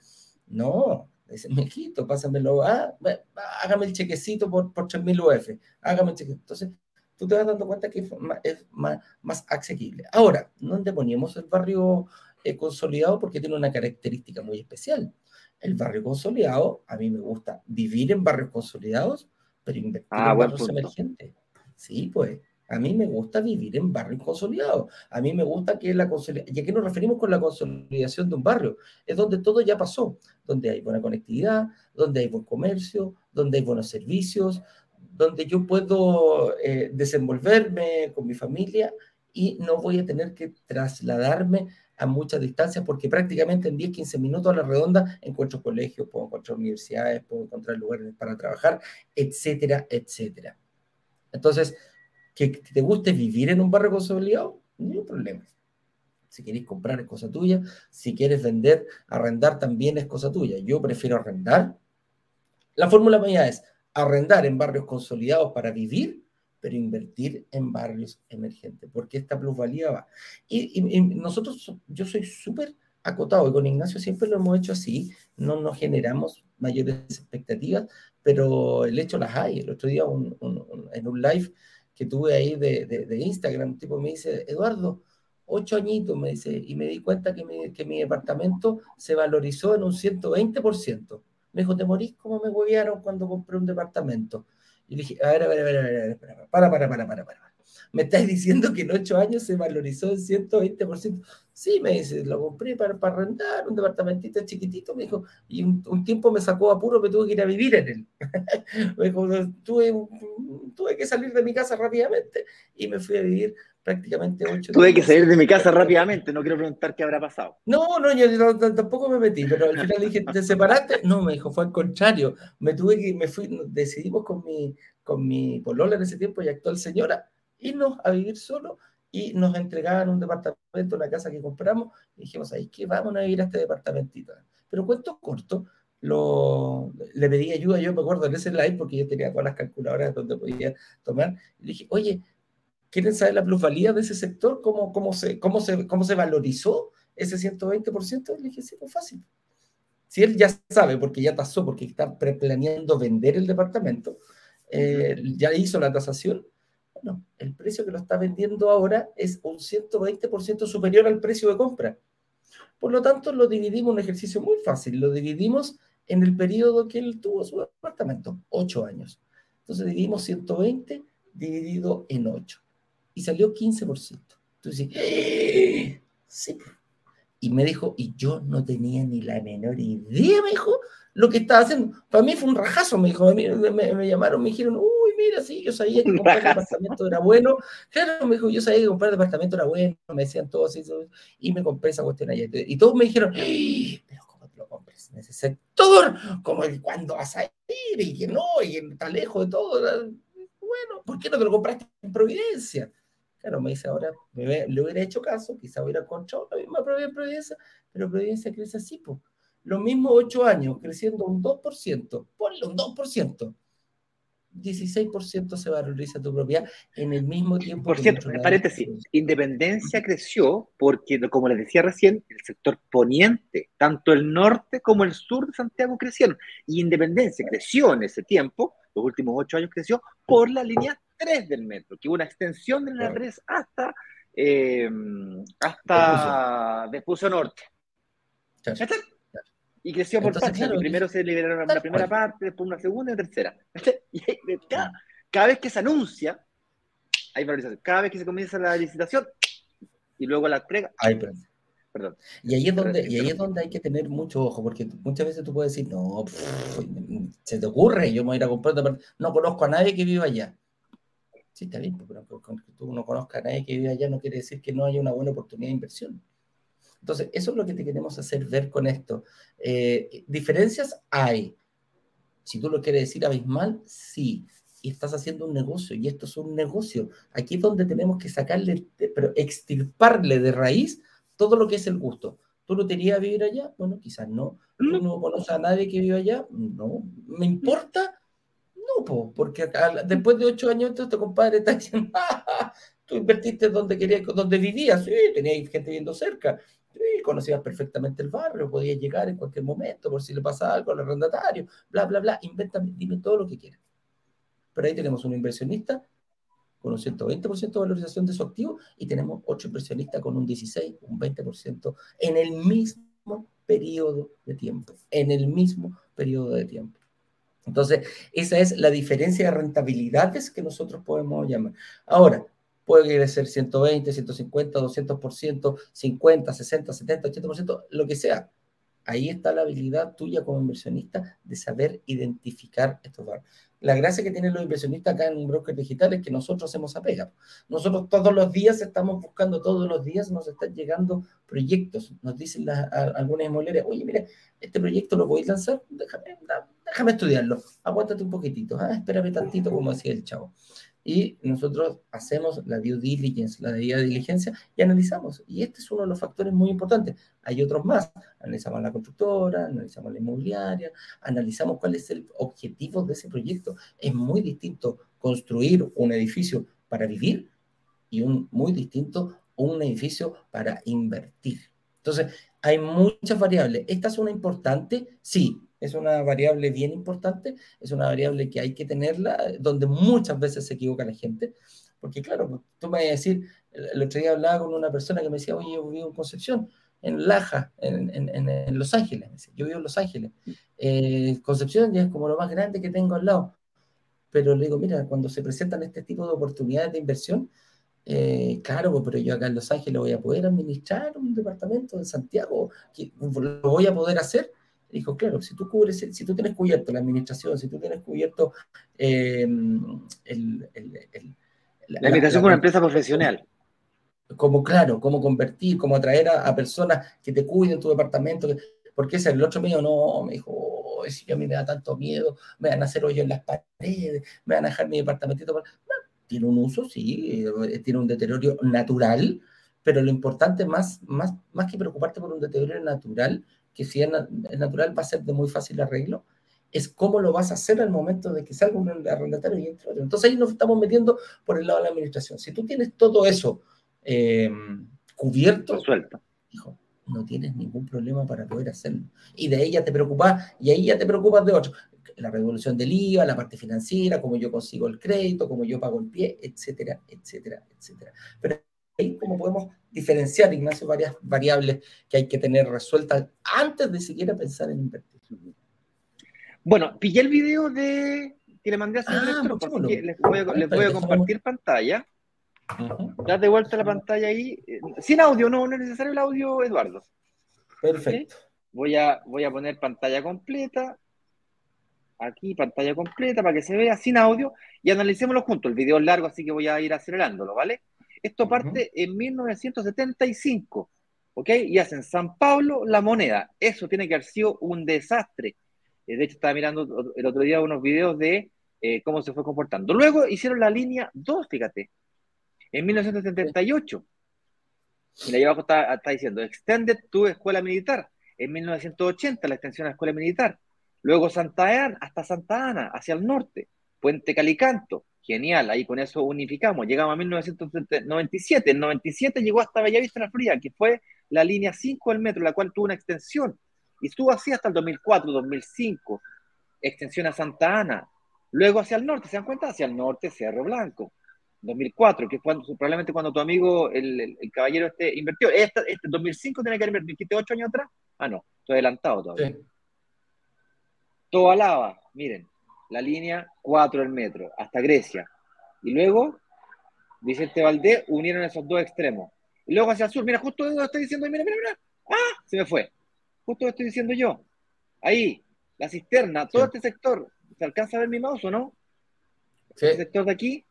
No, dicen, mijito, pásamelo, ah, hágame el chequecito por, por 3.000 UF, hágame el chequecito. Entonces, tú te vas dando cuenta que es más, más, asequible. Ahora, ¿dónde ponemos el barrio eh, consolidado? Porque tiene una característica muy especial el barrio consolidado, a mí me gusta vivir en barrios consolidados, pero invertir ah, en barrios emergentes. Sí, pues, a mí me gusta vivir en barrios consolidados. A mí me gusta que la consolidación, ¿y a nos referimos con la consolidación de un barrio? Es donde todo ya pasó, donde hay buena conectividad, donde hay buen comercio, donde hay buenos servicios, donde yo puedo eh, desenvolverme con mi familia y no voy a tener que trasladarme a muchas distancias, porque prácticamente en 10, 15 minutos a la redonda encuentro colegios, puedo encontrar universidades, puedo encontrar lugares para trabajar, etcétera, etcétera. Entonces, que te guste vivir en un barrio consolidado, hay problema. Si quieres comprar es cosa tuya, si quieres vender, arrendar también es cosa tuya. Yo prefiero arrendar. La fórmula mía es arrendar en barrios consolidados para vivir pero invertir en barrios emergentes, porque esta plusvalía va. Y, nosotros, yo soy súper acotado, y con Ignacio siempre lo hemos hecho así, no nos generamos mayores expectativas, pero el hecho las hay. El otro día en un live que tuve ahí de, de, Instagram, un tipo me dice, Eduardo, ocho añitos, me dice, y me di cuenta que mi, que mi departamento se valorizó en un 120%. Me dijo, ¿te morís como me huevearon cuando compré un departamento? Y dije, a ver, a ver, a ver, a ver, para, para, para, para, para. Me estás diciendo que en ocho años se valorizó en 120%. Sí, me dice, lo compré para, para arrendar un departamentito chiquitito, me dijo, y un, tiempo me sacó apuro, me tuve que ir a vivir en él. me dijo, tuve, tuve que salir de mi casa rápidamente y me fui a vivir prácticamente ocho Tuve que salir de mi casa rápidamente, no quiero preguntar qué habrá pasado. No, no, yo tampoco me metí, pero al final dije, ¿te separaste? No, me dijo, fue al contrario. Me tuve que, me fui, decidimos con mi, con mi polola en ese tiempo y actual señora, irnos a vivir solo y nos entregaban un departamento, una casa que compramos, y dijimos, ahí que vamos a vivir a este departamentito. Pero cuento corto, lo, le pedí ayuda, yo me acuerdo en ese live, porque yo tenía todas las calculadoras donde podía tomar, le dije, oye, ¿quieren saber la plusvalía de ese sector? ¿Cómo, cómo, se, cómo, se, cómo se valorizó ese 120%? Le dije, sí, pues fácil. Si él ya sabe, porque ya tasó, porque está planeando vender el departamento, eh, ya hizo la tasación, bueno, el precio que lo está vendiendo ahora es un 120% superior al precio de compra. Por lo tanto, lo dividimos, un ejercicio muy fácil, lo dividimos en el periodo que él tuvo su departamento, 8 años. Entonces dividimos 120 dividido en 8 y salió 15%. Entonces, ¡Eh! sí. Y me dijo, y yo no tenía ni la menor idea, me dijo, lo que estaba haciendo. Para mí fue un rajazo, me dijo, me, me, llamaron, me dijeron, uy, mira, sí, yo sabía que comprar departamento era bueno. Claro, me dijo, yo sabía que comprar departamento era bueno, me decían todos eso, y me compré esa cuestión allá. Y todos me dijeron, pero ¿cómo te lo compres en ese sector? ¿Cómo, ¿Cuándo vas a ir? Y que no, y está lejos de todo. Bueno, ¿por qué no te lo compraste en Providencia? Claro, me dice ahora, me, le hubiera hecho caso, quizá hubiera encontrado la misma Providencia, pero Providencia crece así, pues. Lo mismo ocho años, creciendo un 2%, ponle un 2%. 16% se valoriza tu propiedad en el mismo tiempo. Por cierto, paréntesis, Independencia creció porque, como les decía recién, el sector poniente, tanto el norte como el sur de Santiago crecieron. Y Independencia creció en ese tiempo, los últimos ocho años creció, por la línea 3 del metro, que hubo una extensión de la 3 hasta, eh, hasta Despuso Norte. Y creció por partes. primero se liberaron la primera parte, después una segunda y una tercera. Y cada, cada, vez que se anuncia, hay valorización. Cada vez que se comienza la licitación y luego la entrega. Hay Perdón. Y ahí, es donde, y ahí es donde hay que tener mucho ojo, porque muchas veces tú puedes decir, no, se te ocurre, yo me voy a ir a comprar, no conozco a nadie que viva allá. Sí, está bien, pero que tú no conozcas a nadie que vive allá no quiere decir que no haya una buena oportunidad de inversión. Entonces, eso es lo que te queremos hacer ver con esto. Eh, diferencias hay. Si tú lo quieres decir abismal, sí. Y estás haciendo un negocio, y esto es un negocio. Aquí es donde tenemos que sacarle, pero extirparle de raíz todo lo que es el gusto. ¿Tú no a vivir allá? Bueno, quizás no. ¿Tú no conoces a nadie que vive allá? No. ¿Me importa? No, porque después de ocho años, este compadre está diciendo, tú invertiste donde querías, donde vivías, sí, tenías gente viviendo cerca, sí, conocías perfectamente el barrio, podías llegar en cualquier momento por si le pasa algo al arrendatario, bla, bla, bla, invéntame, dime todo lo que quieras. Pero ahí tenemos un inversionista con un 120% de valorización de su activo y tenemos otro inversionista con un 16, un 20% en el mismo periodo de tiempo, en el mismo periodo de tiempo. Entonces, esa es la diferencia de rentabilidades que nosotros podemos llamar. Ahora, puede ser 120, 150, 200%, 50, 60, 70, 80%, lo que sea. Ahí está la habilidad tuya como inversionista de saber identificar estos valores. La gracia que tienen los inversionistas acá en un broker digital es que nosotros hacemos apega. Nosotros todos los días estamos buscando, todos los días nos están llegando proyectos. Nos dicen algunas inmobiliarias, oye, mira, este proyecto lo voy a lanzar, déjame, déjame estudiarlo, aguántate un poquitito, ah, espérame tantito, como decía el chavo y nosotros hacemos la due diligence, la debida diligencia y analizamos. Y este es uno de los factores muy importantes. Hay otros más. Analizamos la constructora, analizamos la inmobiliaria, analizamos cuál es el objetivo de ese proyecto. Es muy distinto construir un edificio para vivir y un muy distinto un edificio para invertir. Entonces, hay muchas variables. ¿Esta es una importante? Sí, es una variable bien importante, es una variable que hay que tenerla, donde muchas veces se equivoca la gente, porque claro, pues, tú me vas a decir, el otro día hablaba con una persona que me decía, oye, yo vivo en Concepción, en Laja, en, en, en Los Ángeles, yo vivo en Los Ángeles, eh, Concepción ya es como lo más grande que tengo al lado, pero le digo, mira, cuando se presentan este tipo de oportunidades de inversión, eh, claro, pues, pero yo acá en Los Ángeles voy a poder administrar un departamento de Santiago, que lo voy a poder hacer, dijo, claro, si tú cubres, si tú tienes cubierto la administración, si tú tienes cubierto eh, el, la, invitación con una empresa profesional. Como, claro, cómo convertir, cómo atraer a, personas que te cuiden tu departamento. Porque ese el otro medio no, me dijo, oh, si a mí me da tanto miedo, me van a hacer hoyo en las paredes, me van a dejar mi departamentito. Tiene un uso, sí, eh, tiene un deterioro natural, pero lo importante más, más, más que preocuparte por un deterioro natural, que si es, natural va a ser de muy fácil arreglo, es cómo lo vas a hacer al momento de que salga un arrendatario y entre otro. Entonces ahí nos estamos metiendo por el lado de la administración. Si tú tienes todo eso eh, cubierto, suelto, hijo, no tienes ningún problema para poder hacerlo. Y de ya te preocupas, y ahí ya te preocupas de otro. La revolución del IVA, la parte financiera, cómo yo consigo el crédito, cómo yo pago el pie, etcétera, etcétera, etcétera. Pero ahí cómo podemos diferenciar, Ignacio, varias variables que hay que tener resueltas antes de siquiera pensar en invertir. Bueno, pillé el video de que le mandé a su ah, les voy a, les voy a compartir pantalla. Date vuelta la pantalla ahí. Sin audio, no, no es necesario el audio, Eduardo. Perfecto. Voy, a, voy a poner pantalla completa. Aquí, pantalla completa, para que se vea sin audio y analicémoslo juntos. El video es largo, así que voy a ir acelerándolo, ¿vale? Esto parte en 1975, ¿ok? Y hacen San Pablo la moneda. Eso tiene que haber sido un desastre. Eh, de hecho, estaba mirando el otro día unos videos de eh, cómo se fue comportando. Luego hicieron la línea 2, fíjate en 1978. Y ahí abajo está, está diciendo, Extended tu escuela militar. En 1980, la extensión a la escuela militar. Luego Santa Ana, hasta Santa Ana, hacia el norte. Puente Calicanto. Genial, ahí con eso unificamos. Llegamos a 1997. En 97 llegó hasta Bellavista la Fría, que fue la línea 5 del metro, la cual tuvo una extensión. Y estuvo así hasta el 2004, 2005. Extensión a Santa Ana. Luego hacia el norte, ¿se dan cuenta? Hacia el norte, Cerro Blanco. 2004, que es cuando, probablemente cuando tu amigo, el, el, caballero este, invirtió. Este, este 2005 tiene que haber invertido, 8 años atrás? Ah, no, estoy adelantado todavía. Toda lava, miren, la línea 4 del metro, hasta Grecia. Y luego, Vicente Valdés, unieron esos dos extremos. Y luego hacia el sur, mira, justo lo estoy diciendo, mira, mira, mira, ah, se me fue. Justo lo estoy diciendo yo. Ahí, la cisterna, todo este sector, ¿se alcanza a ver mi mouse o no? Sí. Este sector de aquí,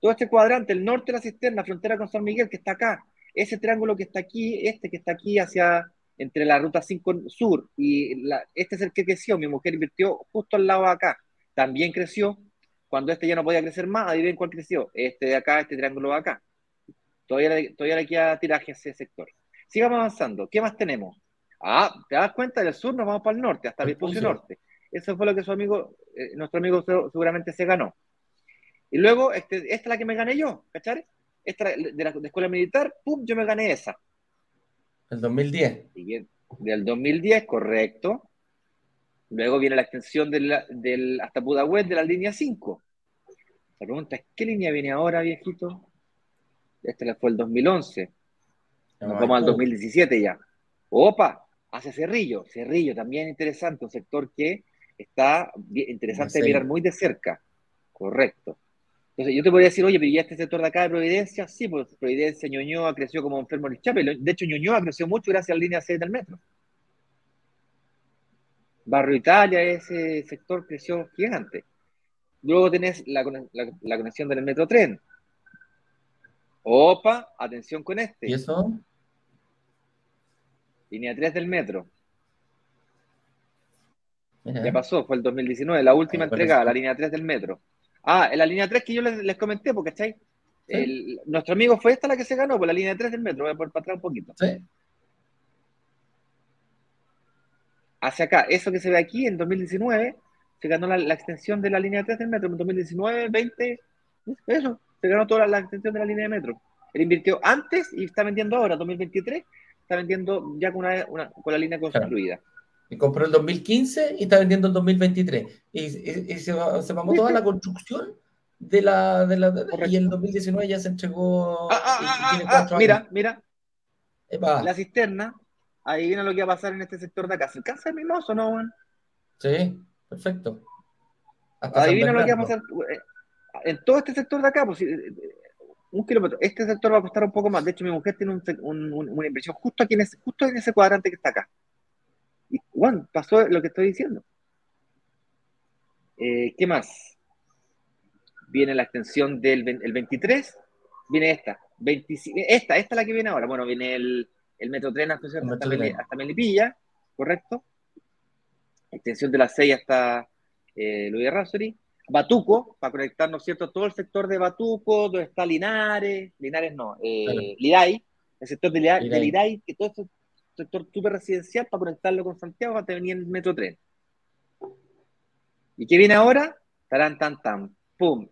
todo este cuadrante, el norte de la cisterna, frontera con San Miguel, que está acá, ese triángulo que está aquí, este que está aquí hacia entre la ruta 5 sur y este es el que creció, mi mujer invirtió justo al lado de acá, también creció, cuando este ya no podía crecer más, adivinen cuál creció, este de acá, este triángulo de acá. Todavía, todavía le queda tiraje a ese sector. Sigamos avanzando, ¿qué más tenemos? Ah, ¿te das cuenta? Del sur nos vamos para el norte, hasta Vespucio Norte. Eso fue lo que su amigo, eh, nuestro amigo seguramente se ganó. Y luego, este, esta es la que me gané yo, ¿cachai? Esta de la escuela militar, pum, yo me gané esa. El 2010. bien, del 2010, correcto. Luego viene la extensión del, del, hasta Pudahuel de la línea 5. La pregunta es, ¿qué línea viene ahora, viejito? Este fue el 2011. Nos vamos al 2017 ya. Opa, hace Cerrillo. Cerrillo también interesante, un sector que está interesante mirar muy de cerca. Correcto. Entonces, yo te podría decir, oye, pero ya este sector de acá de Providencia, sí, pues Providencia, Ñuñoa creció como enfermo en el Chapel. De hecho, Ñuñoa creció mucho gracias a la línea 6 del metro. Barrio Italia, ese sector creció gigante. Luego tenés la, conexión del metro tren. Opa, atención con este. ¿Y eso? Línea 3 del metro. Ya pasó, fue el 2019, la última entrega, la línea 3 del metro. Ah, en la línea 3 que yo les, comenté, porque ¿cachai? nuestro amigo fue esta la que se ganó, por la línea 3 del metro. Voy a por para atrás un poquito. Sí. Hacia acá, eso que se ve aquí en 2019, se ganó la, extensión de la línea 3 del metro. En 2019, 20, eso, se ganó toda la, extensión de la línea de metro. Él invirtió antes y está vendiendo ahora, 2023, está vendiendo ya con, una, con la línea construida. Y compró el 2015 y está vendiendo el 2023. Y, se, se mamó toda la construcción de la, de la y el 2019 ya se entregó. Ah, ah, ah, mira, mira. La cisterna, ahí viene lo que va a pasar en este sector de acá. ¿Se alcanza el o no, Juan? Sí, perfecto. ahí viene lo que va a pasar. Eh, en todo este sector de acá, pues, eh, un kilómetro. Este sector va a costar un poco más. De hecho, mi mujer tiene un, una inversión justo aquí en ese, justo en ese cuadrante que está acá. Bueno, pasó lo que estoy diciendo. Eh, ¿Qué más? Viene la extensión del el 23, viene esta, 25, esta, esta es la que viene ahora. Bueno, viene el, el metro tren hasta, hasta, Melipilla, ¿correcto? Extensión de la 6 hasta eh, Luis Rasori. Batuco, para conectarnos, ¿cierto? Todo el sector de Batuco, donde está Linares, Linares no, eh, Liday, el sector de Liday, que todo esto sector súper residencial para conectarlo con Santiago para venir el metro tren. ¿Y qué viene ahora? Tarán, tan, tan, pum,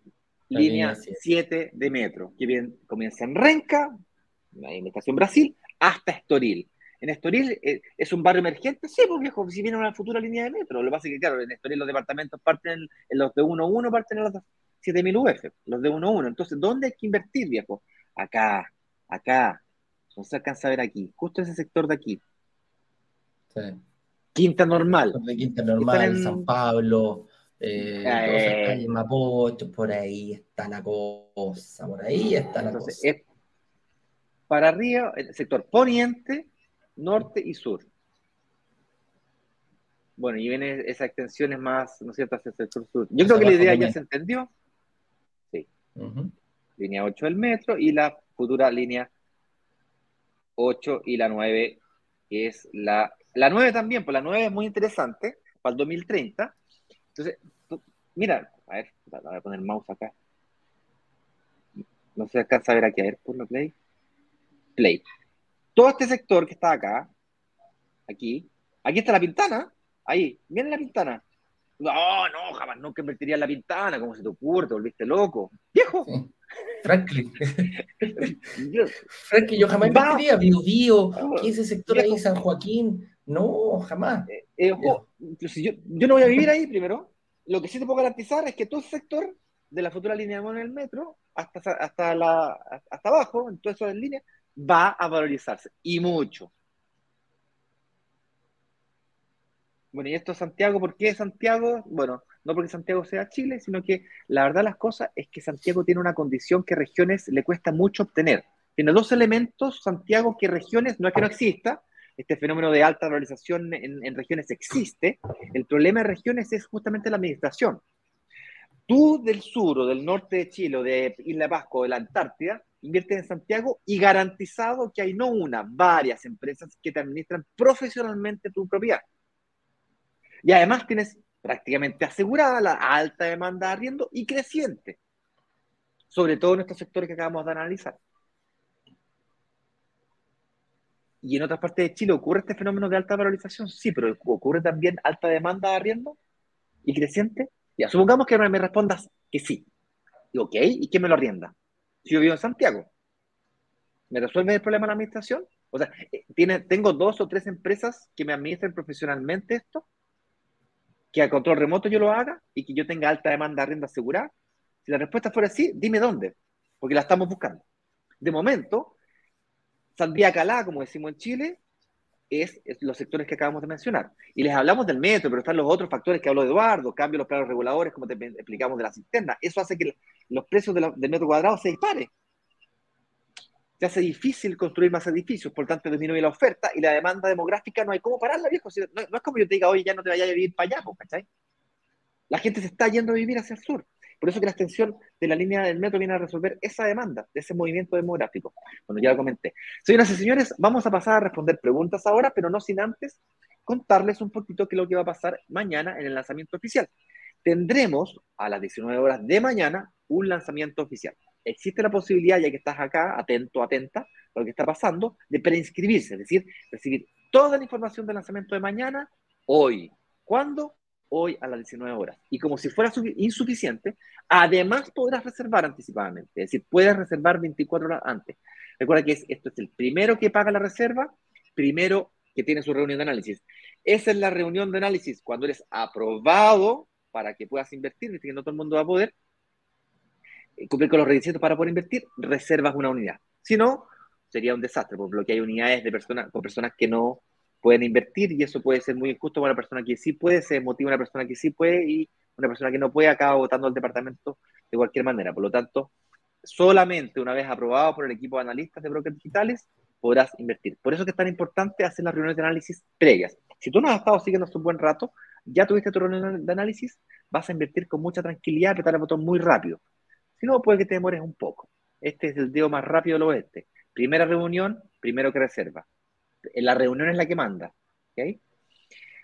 línea 7 de metro, que bien, comienza en Renca, en la estación Brasil, hasta Estoril. En Estoril eh, es un barrio emergente, sí, pues viejo, si viene una futura línea de metro. Lo que pasa es que, claro, en Estoril los departamentos parten, en, los de 1-1 parten en los 7000 UF, los de 1-1. Entonces, ¿dónde hay que invertir, viejo? Acá, acá. No se alcanza a ver aquí, justo ese sector de aquí. Sí. Quinta Normal. De Quinta Normal, San Pablo, eh, eh, Mapocho, por ahí está la cosa, por ahí está la cosa. para arriba, el sector poniente, norte y sur. Bueno, y viene esa extensión más, ¿no es cierto?, hacia el sector sur. Yo creo que la idea ya se entendió. Sí. Línea 8 del metro y la futura línea 8 y la 9, que es la... La 9 también, pues la 9 es muy interesante para el 2030. Entonces, mira, a ver, voy a poner mouse acá. No se alcanza a ver aquí, a ver, ponlo play. Play todo este sector que está acá, aquí, aquí está la pintana, ahí, miren la pintana. No, no, jamás nunca invertiría en la pintana, ¿cómo se te ocurre? Te volviste loco. ¡Viejo! Franklin. Franklin, yo jamás invertiría. Bio, Bio, ¿qué es ese sector ahí, San Joaquín? No, jamás. Eh, eh, yo, yo, no voy a vivir ahí primero. Lo que sí te puedo garantizar es que todo ese sector de la futura línea de en el metro, hasta, hasta, la, hasta abajo, en toda esa línea, va a valorizarse y mucho. Bueno, y esto es Santiago, ¿por qué Santiago? Bueno, no porque Santiago sea Chile, sino que la verdad las cosas es que Santiago tiene una condición que regiones le cuesta mucho obtener. Tiene dos elementos, Santiago, que regiones no es que no exista, este fenómeno de alta valorización en, en regiones existe, el problema de regiones es justamente la administración. Tú del sur o del norte de Chile o de Isla Pascua o de la Antártida, inviertes en Santiago y garantizado que hay no una, varias empresas que te administran profesionalmente tu propiedad. Y además tienes prácticamente asegurada la alta demanda de arriendo y creciente, sobre todo en estos sectores que acabamos de analizar. ¿Y en otras partes de Chile ocurre este fenómeno de alta valorización? Sí, pero ocurre también alta demanda de arriendo y creciente. Ya, supongamos que me respondas que sí. Y, ok, ¿y quién me lo arrienda? si yo vivo en Santiago? ¿Me resuelve el problema la administración? O sea, eh, ¿tiene, tengo dos o tres empresas que me administren profesionalmente esto, que a control remoto yo lo haga y que yo tenga alta demanda de renta asegurada. Si la respuesta fuera sí, dime dónde, porque la estamos buscando. De momento, saldría calada, como decimos en Chile, es, los sectores que acabamos de mencionar. Y les hablamos del metro, pero están los otros factores que habló Eduardo, cambio de los planos reguladores, como te explicamos de la cisterna. Eso hace que los precios del metro cuadrado se disparen. Se hace difícil construir más edificios, por tanto disminuye la oferta y la demanda demográfica no hay cómo pararla, viejo. No, es como yo te diga, oye, ya no te vayas a vivir para allá, ¿cachai? La gente se está yendo a vivir hacia el sur. Por eso que la extensión de la línea del metro viene a resolver esa demanda, de ese movimiento demográfico. Bueno, ya lo comenté. Señoras y señores, vamos a pasar a responder preguntas ahora, pero no sin antes contarles un poquito qué es lo que va a pasar mañana en el lanzamiento oficial. Tendremos a las 19 horas de mañana un lanzamiento oficial. Existe la posibilidad, ya que estás acá, atento, atenta a lo que está pasando, de preinscribirse, es decir, recibir toda la información del lanzamiento de mañana hoy. ¿Cuándo? hoy a las 19 horas. Y como si fuera insuficiente, además podrás reservar anticipadamente, es decir, puedes reservar 24 horas antes. Recuerda que esto es el primero que paga la reserva, primero que tiene su reunión de análisis. Esa es la reunión de análisis cuando eres aprobado para que puedas invertir, que no todo el mundo va a poder cumplir con los requisitos para poder invertir, reservas una unidad. Si no, sería un desastre, porque hay unidades de personas con personas que no pueden invertir y eso puede ser muy injusto para una persona que sí puede, se motiva una persona que sí puede y una persona que no puede acaba votando al departamento de cualquier manera. Por lo tanto, solamente una vez aprobado por el equipo de analistas de brokers digitales podrás invertir. Por eso que es tan importante hacer las reuniones de análisis previas. Si tú no has estado siguiendo un buen rato, ya tuviste tu reunión de análisis, vas a invertir con mucha tranquilidad, apretar el botón muy rápido. Si no, puede que te demores un poco. Este es el dedo más rápido del oeste. Primera reunión, primero que reserva la reunión es la que manda.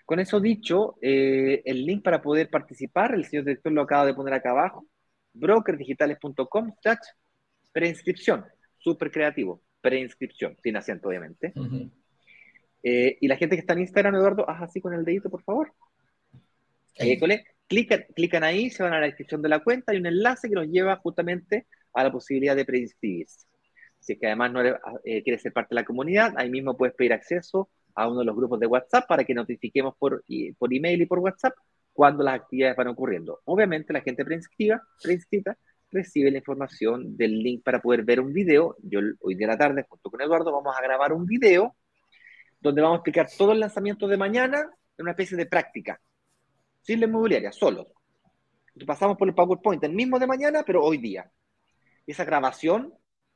Con eso dicho, eh, el link para poder participar, el señor director lo acaba de poner acá abajo, brokerdigitales.com, preinscripción, súper creativo, preinscripción, sin acento obviamente. Eh, y la gente que está en Instagram, Eduardo, haz así con el dedito, por favor. Eh, clican, ahí, se van a la descripción de la cuenta, hay un enlace que los lleva justamente a la posibilidad de preinscribirse. Si es que además no eh, quieres ser parte de la comunidad, ahí mismo puedes pedir acceso a uno de los grupos de WhatsApp para que notifiquemos por, email y por WhatsApp cuando las actividades van ocurriendo. Obviamente la gente preinscrita, preinscrita recibe la información del link para poder ver un video. Yo hoy de la tarde, junto con Eduardo, vamos a grabar un video donde vamos a explicar todo el lanzamiento de mañana en una especie de práctica, sin la inmobiliaria, solo. pasamos por el PowerPoint el mismo de mañana, pero hoy día. Esa grabación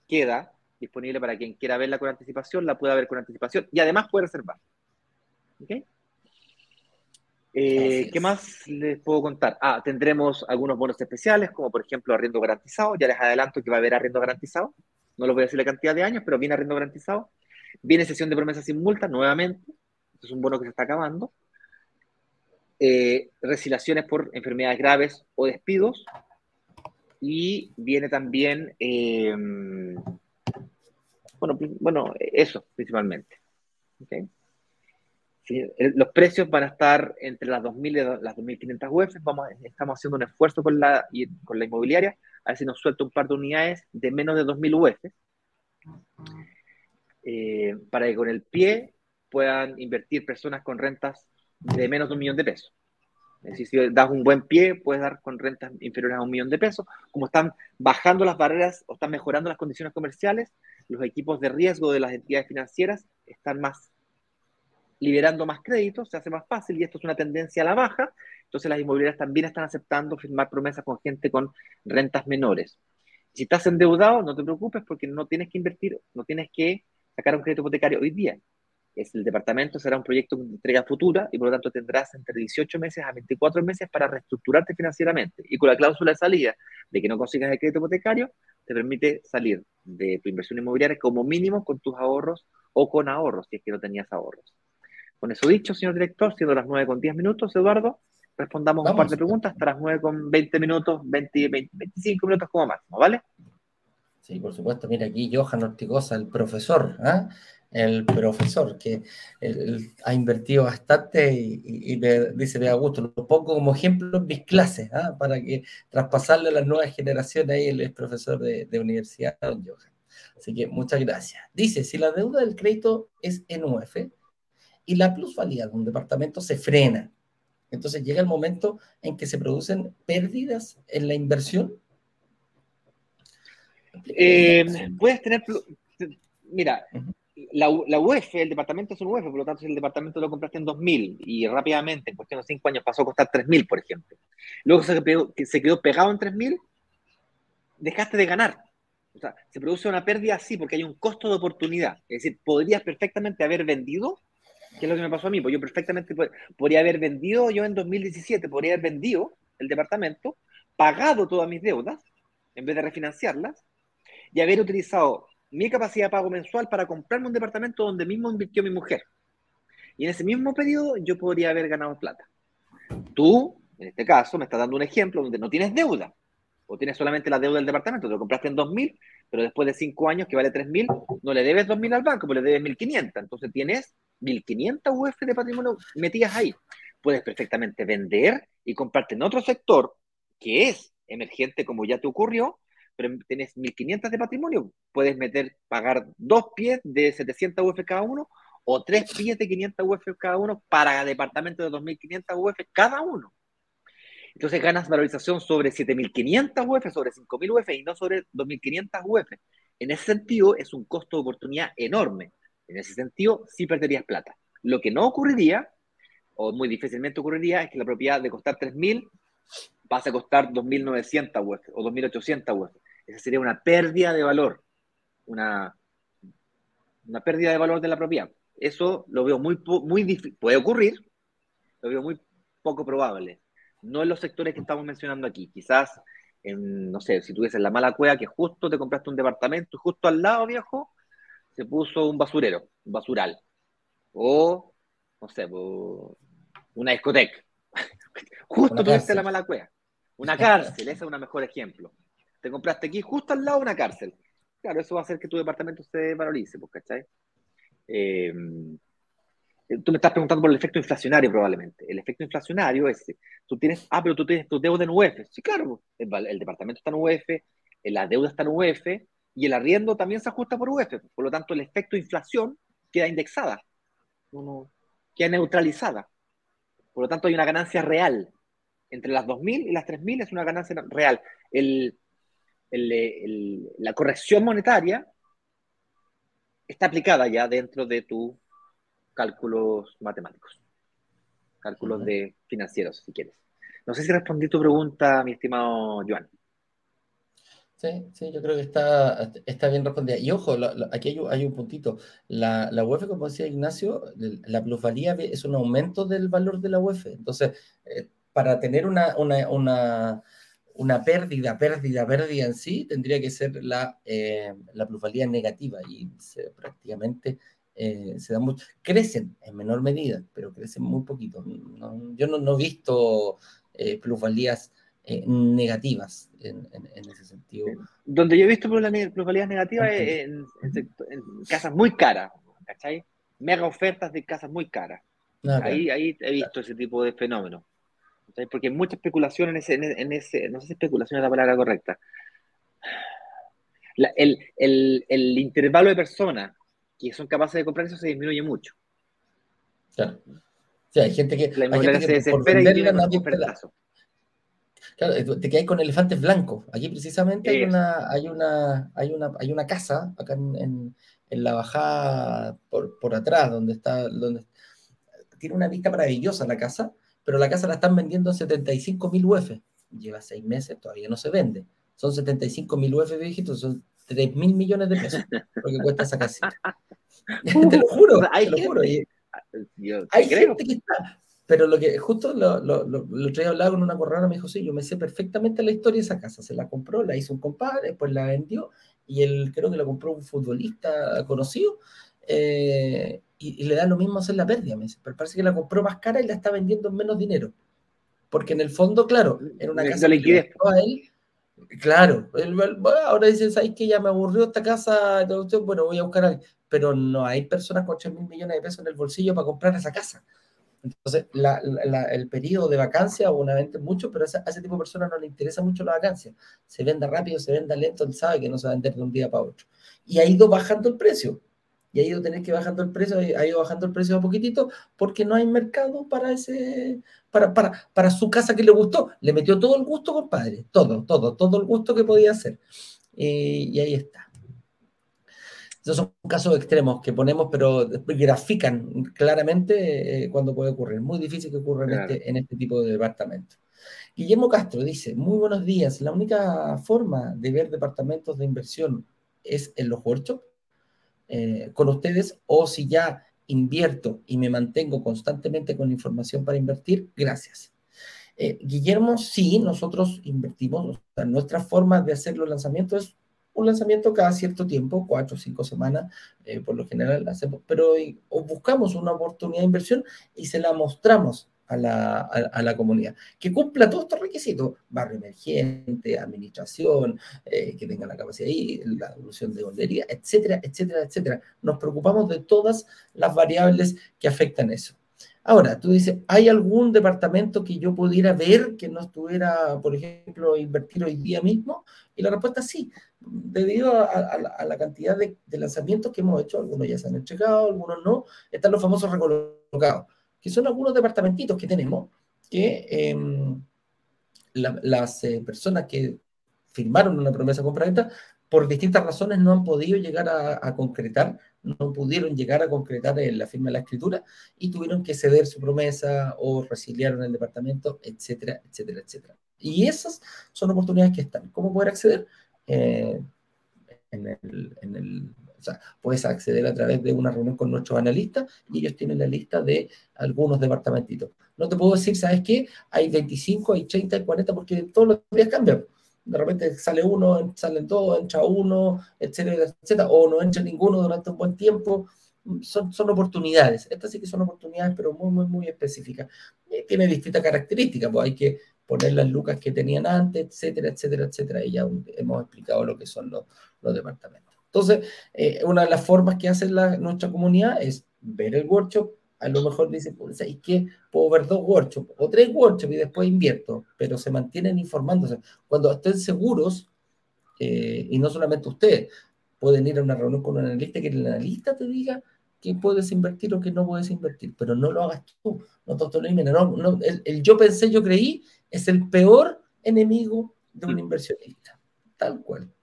queda disponible para quien quiera verla con anticipación, la pueda ver con anticipación y además puede reservar. ¿Ok? Eh, ¿Qué más les puedo contar? Ah, tendremos algunos bonos especiales, como por ejemplo arriendo garantizado. Ya les adelanto que va a haber arriendo garantizado. No les voy a decir la cantidad de años, pero viene arriendo garantizado. Viene sesión de promesas sin multa nuevamente. Este es un bono que se está acabando. Eh, por enfermedades graves o despidos. Y viene también, eh, bueno, bueno, eso principalmente. ¿Okay? los precios van a estar entre las 2.000 y las 2.500 UF. Vamos, estamos haciendo un esfuerzo con la, con la inmobiliaria a ver si nos suelta un par de unidades de menos de 2.000 UF eh, para que con el pie puedan invertir personas con rentas de menos de un millón de pesos. Es decir, si das un buen pie, puedes dar con rentas inferiores a un millón de pesos. Como están bajando las barreras o están mejorando las condiciones comerciales, los equipos de riesgo de las entidades financieras están más liberando más créditos, se hace más fácil y esto es una tendencia a la baja. Entonces las inmobiliarias también están aceptando firmar promesas con gente con rentas menores. Si estás endeudado, no te preocupes porque no tienes que invertir, no tienes que sacar un crédito hipotecario hoy día. Es el departamento será un proyecto de entrega futura y por lo tanto tendrás entre 18 meses a 24 meses para reestructurarte financieramente. Y con la cláusula de salida de que no consigas el crédito hipotecario, te permite salir de tu inversión inmobiliaria como mínimo con tus ahorros o con ahorros, si es que no tenías ahorros. Con eso dicho, señor director, siendo las 9 con 10 minutos, Eduardo, respondamos un par de preguntas hasta las 9 con 20 minutos, 20, 25 minutos como máximo, ¿vale? Sí, por supuesto. Mira aquí Johan Ortigosa, el profesor, ¿ah? El profesor que ha invertido bastante y, le dice de gusto, lo pongo como ejemplo en mis clases, ¿ah? para que traspasarle a las nuevas generaciones, ahí él es profesor de, de universidad, don Johan. Así que muchas gracias. Dice, si la deuda del crédito es en UF, y la plusvalía de un departamento se frena. Entonces llega el momento en que se producen pérdidas en la inversión. Eh, puedes tener, mira, la, la, UEF, el departamento es un UEF, por lo tanto, si el departamento lo compraste en 2000 y rápidamente, en cuestión de 5 años, pasó a costar 3000, por ejemplo. Luego se quedó, se quedó pegado en 3000, dejaste de ganar. O sea, se produce una pérdida así porque hay un costo de oportunidad. Es decir, podrías perfectamente haber vendido ¿Qué es lo que me pasó a mí? Pues yo perfectamente podría haber vendido, yo en 2017 podría haber vendido el departamento, pagado todas mis deudas, en vez de refinanciarlas, y haber utilizado mi capacidad de pago mensual para comprarme un departamento donde mismo invirtió mi mujer. Y en ese mismo periodo yo podría haber ganado plata. Tú, en este caso, me estás dando un ejemplo donde no tienes deuda, o tienes solamente la deuda del departamento, te lo compraste en 2.000, pero después de 5 años que vale 3.000, no le debes 2.000 al banco, pero le debes 1.500. Entonces tienes 1.500 UF de patrimonio metidas ahí. Puedes perfectamente vender y comprarte en otro sector que es emergente como ya te ocurrió, pero tienes 1.500 de patrimonio. Puedes meter, pagar dos pies de 700 UF cada uno o tres pies de 500 UF cada uno para departamento de 2.500 UF cada uno. Entonces ganas valorización sobre 7.500 UF, sobre 5.000 UF y no sobre 2.500 UF. En ese sentido, es un costo de oportunidad enorme. En ese sentido, sí perderías plata. Lo que no ocurriría, o muy difícilmente ocurriría, es que la propiedad de costar 3.000 pase a costar 2.900 UF o 2.800 UF. Esa sería una pérdida de valor, una, una pérdida de valor de la propiedad. Eso lo veo muy, muy difícil. Puede ocurrir, lo veo muy poco probable. No en los sectores que estamos mencionando aquí. Quizás, en, no sé, si tuviese la mala cueva que justo te compraste un departamento justo al lado, viejo, se puso un basurero, un basural. O, no sé, una discoteca. justo tuviste la mala cueva. Una cárcel, ese es un mejor ejemplo. Te compraste aquí justo al lado de una cárcel. Claro, eso va a hacer que tu departamento se valorice, pues, ¿cachai? Eh, tú me estás preguntando por el efecto inflacionario probablemente. El efecto inflacionario es, tú tienes, ah, pero tú tienes tu deuda en UF. Sí, claro, el, departamento está en UF, la deuda está en UF y el arriendo también se ajusta por UF. Por lo tanto, el efecto inflación queda indexada, queda neutralizada. Por lo tanto, hay una ganancia real. Entre las 2.000 y las 3.000 es una ganancia real. El, la corrección monetaria está aplicada ya dentro de tus cálculos matemáticos, cálculos de financieros, si quieres. No sé si respondí tu pregunta, mi estimado Joan. Sí, sí, yo creo que está, está bien respondida. Y ojo, aquí hay, un puntito. La, la UEF, como decía Ignacio, la plusvalía es un aumento del valor de la UEF. Entonces, eh, para tener una, una, una, una, pérdida, pérdida, pérdida en sí, tendría que ser la, eh, la plusvalía negativa y prácticamente eh, se da mucho. Crecen en menor medida, pero crecen muy poquito. yo no, no, he visto plusvalías eh, negativas en, ese sentido. Donde yo he visto plusvalías negativas es en, casas muy caras, ¿cachai? Mega ofertas de casas muy caras. Ah, ahí, ahí he visto ese tipo de Porque hay mucha especulación en ese, en, ese, no sé si especulación es la palabra correcta. el, el, el, intervalo de personas que son capaces de comprar eso se disminuye mucho. Claro. O hay gente que, la hay gente que se desespera y tiene un. Claro, te quedas con elefantes blancos. Aquí precisamente hay una, hay una, hay una, hay una casa acá en, en, la bajada por, por, atrás, donde está, donde tiene una vista maravillosa la casa, pero la casa la están vendiendo en 75 mil UF. Lleva seis meses, todavía no se vende. Son 75 mil UF viejitos, son 3 mil millones de pesos lo que cuesta esa casita. te lo juro, te lo juro. hay gente que está, pero lo que justo lo, lo, lo, lo hablaba con una corrana, me dijo, sí, yo me sé perfectamente la historia de esa casa. Se la compró, la hizo un compadre, después la vendió y él creo que la compró un futbolista conocido eh, y, le da lo mismo hacer la pérdida. Me dice, pero parece que la compró más cara y la está vendiendo en menos dinero. Porque en el fondo, claro, era una casa que le a él. Claro, ahora dicen, ¿sabes que ya me aburrió esta casa? Bueno, voy a buscar a alguien. Pero no hay personas con 8 mil millones de pesos en el bolsillo para comprar esa casa. Entonces, el periodo de vacancia, obviamente mucho, pero a ese, tipo de personas no le interesa mucho la vacancia. Se venda rápido, se venda lento, él sabe que no se va a vender de un día para otro. Y ha ido bajando el precio. Y ha ido tener que bajando el precio, ha ido bajando el precio a poquitito, porque no hay mercado para ese, para, para, para su casa que le gustó. Le metió todo el gusto, compadre. Todo, todo, todo el gusto que podía hacer. y ahí está. Esos son casos extremos que ponemos, pero grafican claramente eh, cuando puede ocurrir. Muy difícil que ocurra en, este, en este tipo de departamento. Guillermo Castro dice, muy buenos días, la única forma de ver departamentos de inversión es en los workshops eh, con ustedes o si ya invierto y me mantengo constantemente con información para invertir, gracias. Eh, Guillermo, sí, nosotros invertimos, nuestra forma de hacer los lanzamientos es un lanzamiento cada cierto tiempo, cuatro o cinco semanas, eh, por lo general hacemos, pero buscamos una oportunidad de inversión y se la mostramos a la, a, la comunidad, que cumpla todos estos requisitos, barrio emergente, administración, eh, que tenga la capacidad ahí, la evolución de bollería, etcétera, etcétera, etcétera. Nos preocupamos de todas las variables que afectan eso. Ahora, tú dices, ¿hay algún departamento que yo pudiera ver que no estuviera, por ejemplo, invertir hoy día mismo? Y la respuesta es sí, debido a, la cantidad de, lanzamientos que hemos hecho, algunos ya se han entregado, algunos no, están los famosos recolocados, que son algunos departamentitos que tenemos que em, las eh, personas que firmaron una promesa compra-venta por distintas razones no han podido llegar a, concretar, no pudieron llegar a concretar la firma de la escritura y tuvieron que ceder su promesa o resiliaron el departamento, etcétera, etcétera, etcétera. Y esas son oportunidades que están. ¿Cómo poder acceder? Eh, en el, o sea, puedes acceder a través de una reunión con nuestros analistas y ellos tienen la lista de algunos departamentitos. No te puedo decir, ¿sabes qué? Hay 25, hay 30, hay 40, porque todos los días cambian de repente sale uno, salen dos, entra uno, etcétera, etcétera, o no entra ninguno durante un buen tiempo. Son, son oportunidades. Estas sí que son oportunidades, pero muy, muy, muy específicas. Y tiene distintas características, pues hay que poner las lucas que tenían antes, etcétera, etcétera, etcétera. Y ya hemos explicado lo que son los, los departamentos. Entonces, eh, una de las formas que hace la, nuestra comunidad es ver el workshop, a lo mejor dice, pues, ¿y qué? Puedo ver dos workshops o tres workshops y después invierto, pero se mantienen informándose. Cuando estén seguros, eh, y no solamente ustedes, pueden ir a una reunión con un analista que el analista te diga que puedes invertir o que no puedes invertir, pero no lo hagas tú, no no, no, el, el yo pensé, yo creí, es el peor enemigo de un inversionista, tal cual.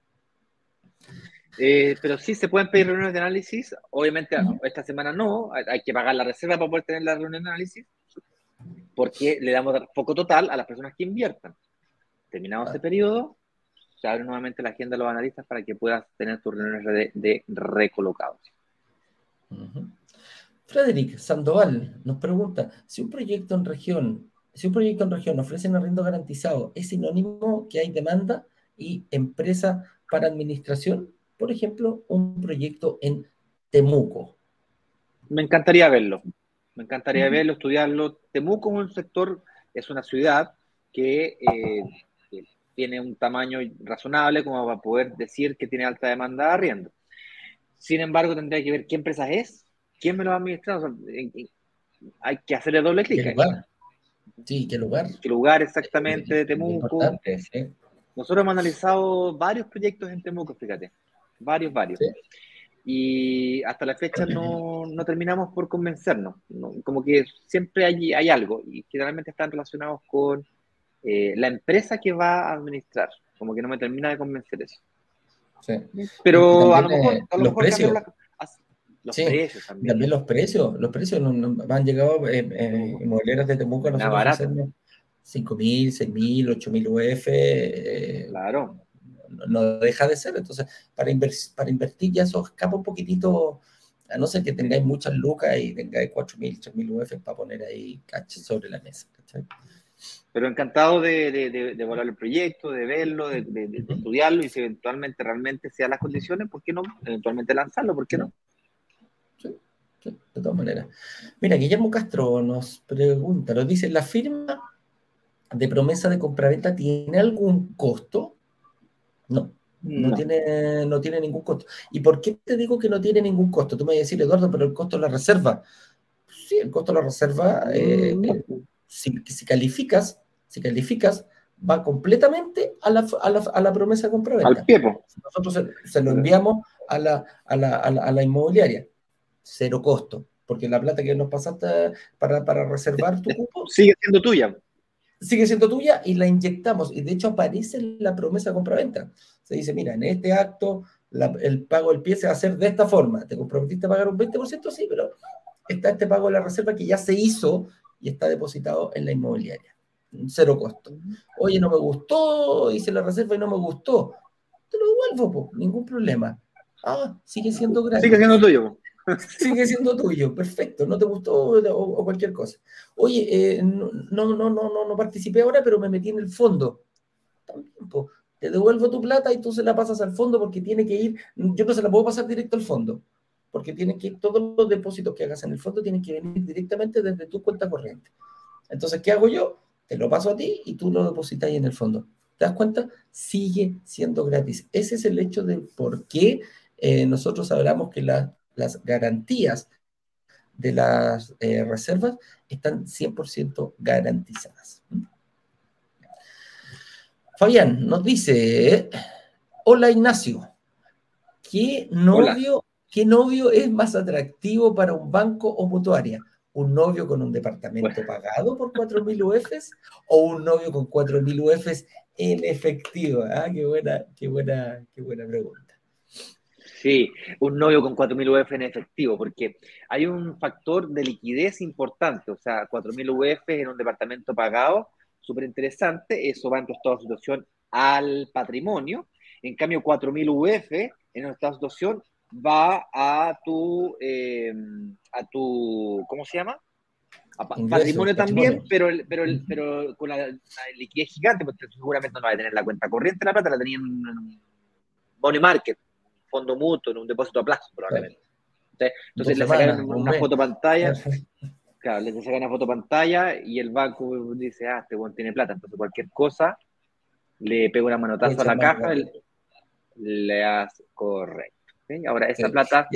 Eh, pero sí se pueden pedir reuniones de análisis. Obviamente, esta semana no, hay, que pagar la reserva para poder tener la reunión de análisis, porque le damos foco total a las personas que inviertan. Terminado este periodo, se abre nuevamente la agenda de los analistas para que puedas tener tus reuniones de, recolocados. Frederick Sandoval nos pregunta: si un proyecto en región, si un proyecto en región ofrece un arriendo garantizado, ¿es sinónimo que hay demanda y empresa para administración? Por ejemplo, un proyecto en Temuco? Me encantaría verlo. Me encantaría verlo, estudiarlo. Temuco es un sector, es una ciudad que, eh, tiene un tamaño razonable como para poder decir que tiene alta demanda de arriendo. Sin embargo, tendría que ver qué empresa es, quién me lo va a administrar. hay que hacerle doble clic. ¿Qué lugar? Sí, ¿qué lugar? ¿Qué lugar exactamente de Temuco? Nosotros hemos analizado varios proyectos en Temuco, fíjate varios, varios. Y hasta la fecha no, no terminamos por convencernos. Como que siempre hay, hay algo y generalmente están relacionados con eh, la empresa que va a administrar. Como que no me termina de convencer eso. Sí. Pero a lo mejor, los precios. los precios también. También los precios. Los precios han llegado eh, eh, inmobiliarias de Temuco a nosotros 5.000, 6.000, 8.000 UF. Claro no deja de ser. Entonces, para, para invertir ya eso escapa un poquitito, a no ser que tengáis muchas lucas y tengáis 4.000, 3.000 UF para poner ahí caché sobre la mesa. Pero encantado de, de, de, evaluar el proyecto, de verlo, de, estudiarlo y si eventualmente realmente sean las condiciones, ¿por qué no? Eventualmente lanzarlo, ¿por qué no? Sí, de todas maneras. Mira, Guillermo Castro nos pregunta, nos dice, ¿la firma de promesa de compraventa tiene algún costo? No, no, Tiene, no tiene ningún costo. ¿Y por qué te digo que no tiene ningún costo? Tú me vas a decir, Eduardo, pero el costo de la reserva. Sí, el costo de la reserva, eh, mm. eh, si, calificas, si calificas, va completamente a la, a la, a la promesa de compra-venta. Al piepo. Nosotros se, lo enviamos a la, a la, a la, inmobiliaria. Cero costo. Porque la plata que nos pasaste para, para reservar tu cupo. Sigue siendo tuya sigue siendo tuya y la inyectamos. Y de hecho aparece la promesa de compraventa. Se dice, mira, en este acto el pago del pie se va a hacer de esta forma. ¿Te comprometiste a pagar un 20%? Sí, pero está este pago de la reserva que ya se hizo y está depositado en la inmobiliaria. Cero costo. Oye, no me gustó, hice la reserva y no me gustó. Te lo devuelvo, ningún problema. Ah, sigue siendo gratis. Sigue siendo tuyo. sigue siendo tuyo, perfecto, no te gustó o, cualquier cosa. Oye, eh, no, no, no, no, no participé ahora, pero me metí en el fondo. También, te devuelvo tu plata y tú se la pasas al fondo porque tiene que ir, yo no se la puedo pasar directo al fondo, porque tiene que todos los depósitos que hagas en el fondo tienen que venir directamente desde tu cuenta corriente. Entonces, ¿qué hago yo? Te lo paso a ti y tú lo depositas ahí en el fondo. ¿Te das cuenta? Sigue siendo gratis. Ese es el hecho de por qué eh, nosotros hablamos que la las garantías de las eh, reservas están 100% garantizadas. Fabián nos dice, hola Ignacio, ¿qué novio, ¿qué novio es más atractivo para un banco o mutuaria? ¿Un novio con un departamento pagado por 4.000 UFs o un novio con 4.000 UFs en efectivo? Ah, qué buena, qué buena, qué buena pregunta. Sí, un novio con 4.000 UF en efectivo, porque hay un factor de liquidez importante, o sea, 4.000 UF en un departamento pagado, súper interesante, eso va en tu estado de situación al patrimonio, en cambio 4.000 UF en un estado de situación va a tu, em, a tu, ¿cómo se llama? patrimonio también, pero, pero, pero con la, liquidez gigante, porque seguramente no va a tener la cuenta corriente, la plata la tenía en money market, fondo mutuo, en un depósito a plazo, probablemente. Entonces, le sacan una foto pantalla, claro, le sacan una foto pantalla y el banco dice, ah, este buen tiene plata, entonces cualquier cosa, le pega una manotazo a la caja, le, hace correcto. Ahora, esa plata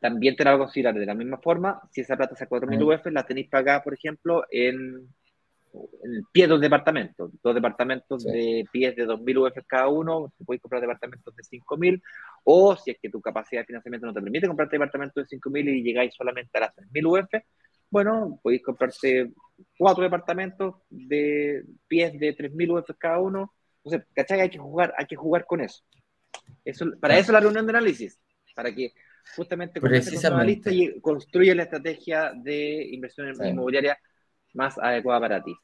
también te la va a considerar de la misma forma. Si esa plata es a 4.000 UF, la tenéis pagada, por ejemplo, en, en pie de dos departamentos. Dos departamentos de pies de 2.000 UF cada uno, te podéis comprar departamentos de 5.000, o si es que tu capacidad de financiamiento no te permite comprar departamentos de 5.000 y llegáis solamente a las 3.000 UF, bueno, podéis comprarse cuatro departamentos de pies de 3.000 UF cada uno. Entonces, ¿cachai? Hay que jugar, hay que jugar con eso. eso para eso la reunión de análisis, para que justamente con analista y construye la estrategia de inversión inmobiliaria más adecuada para ti.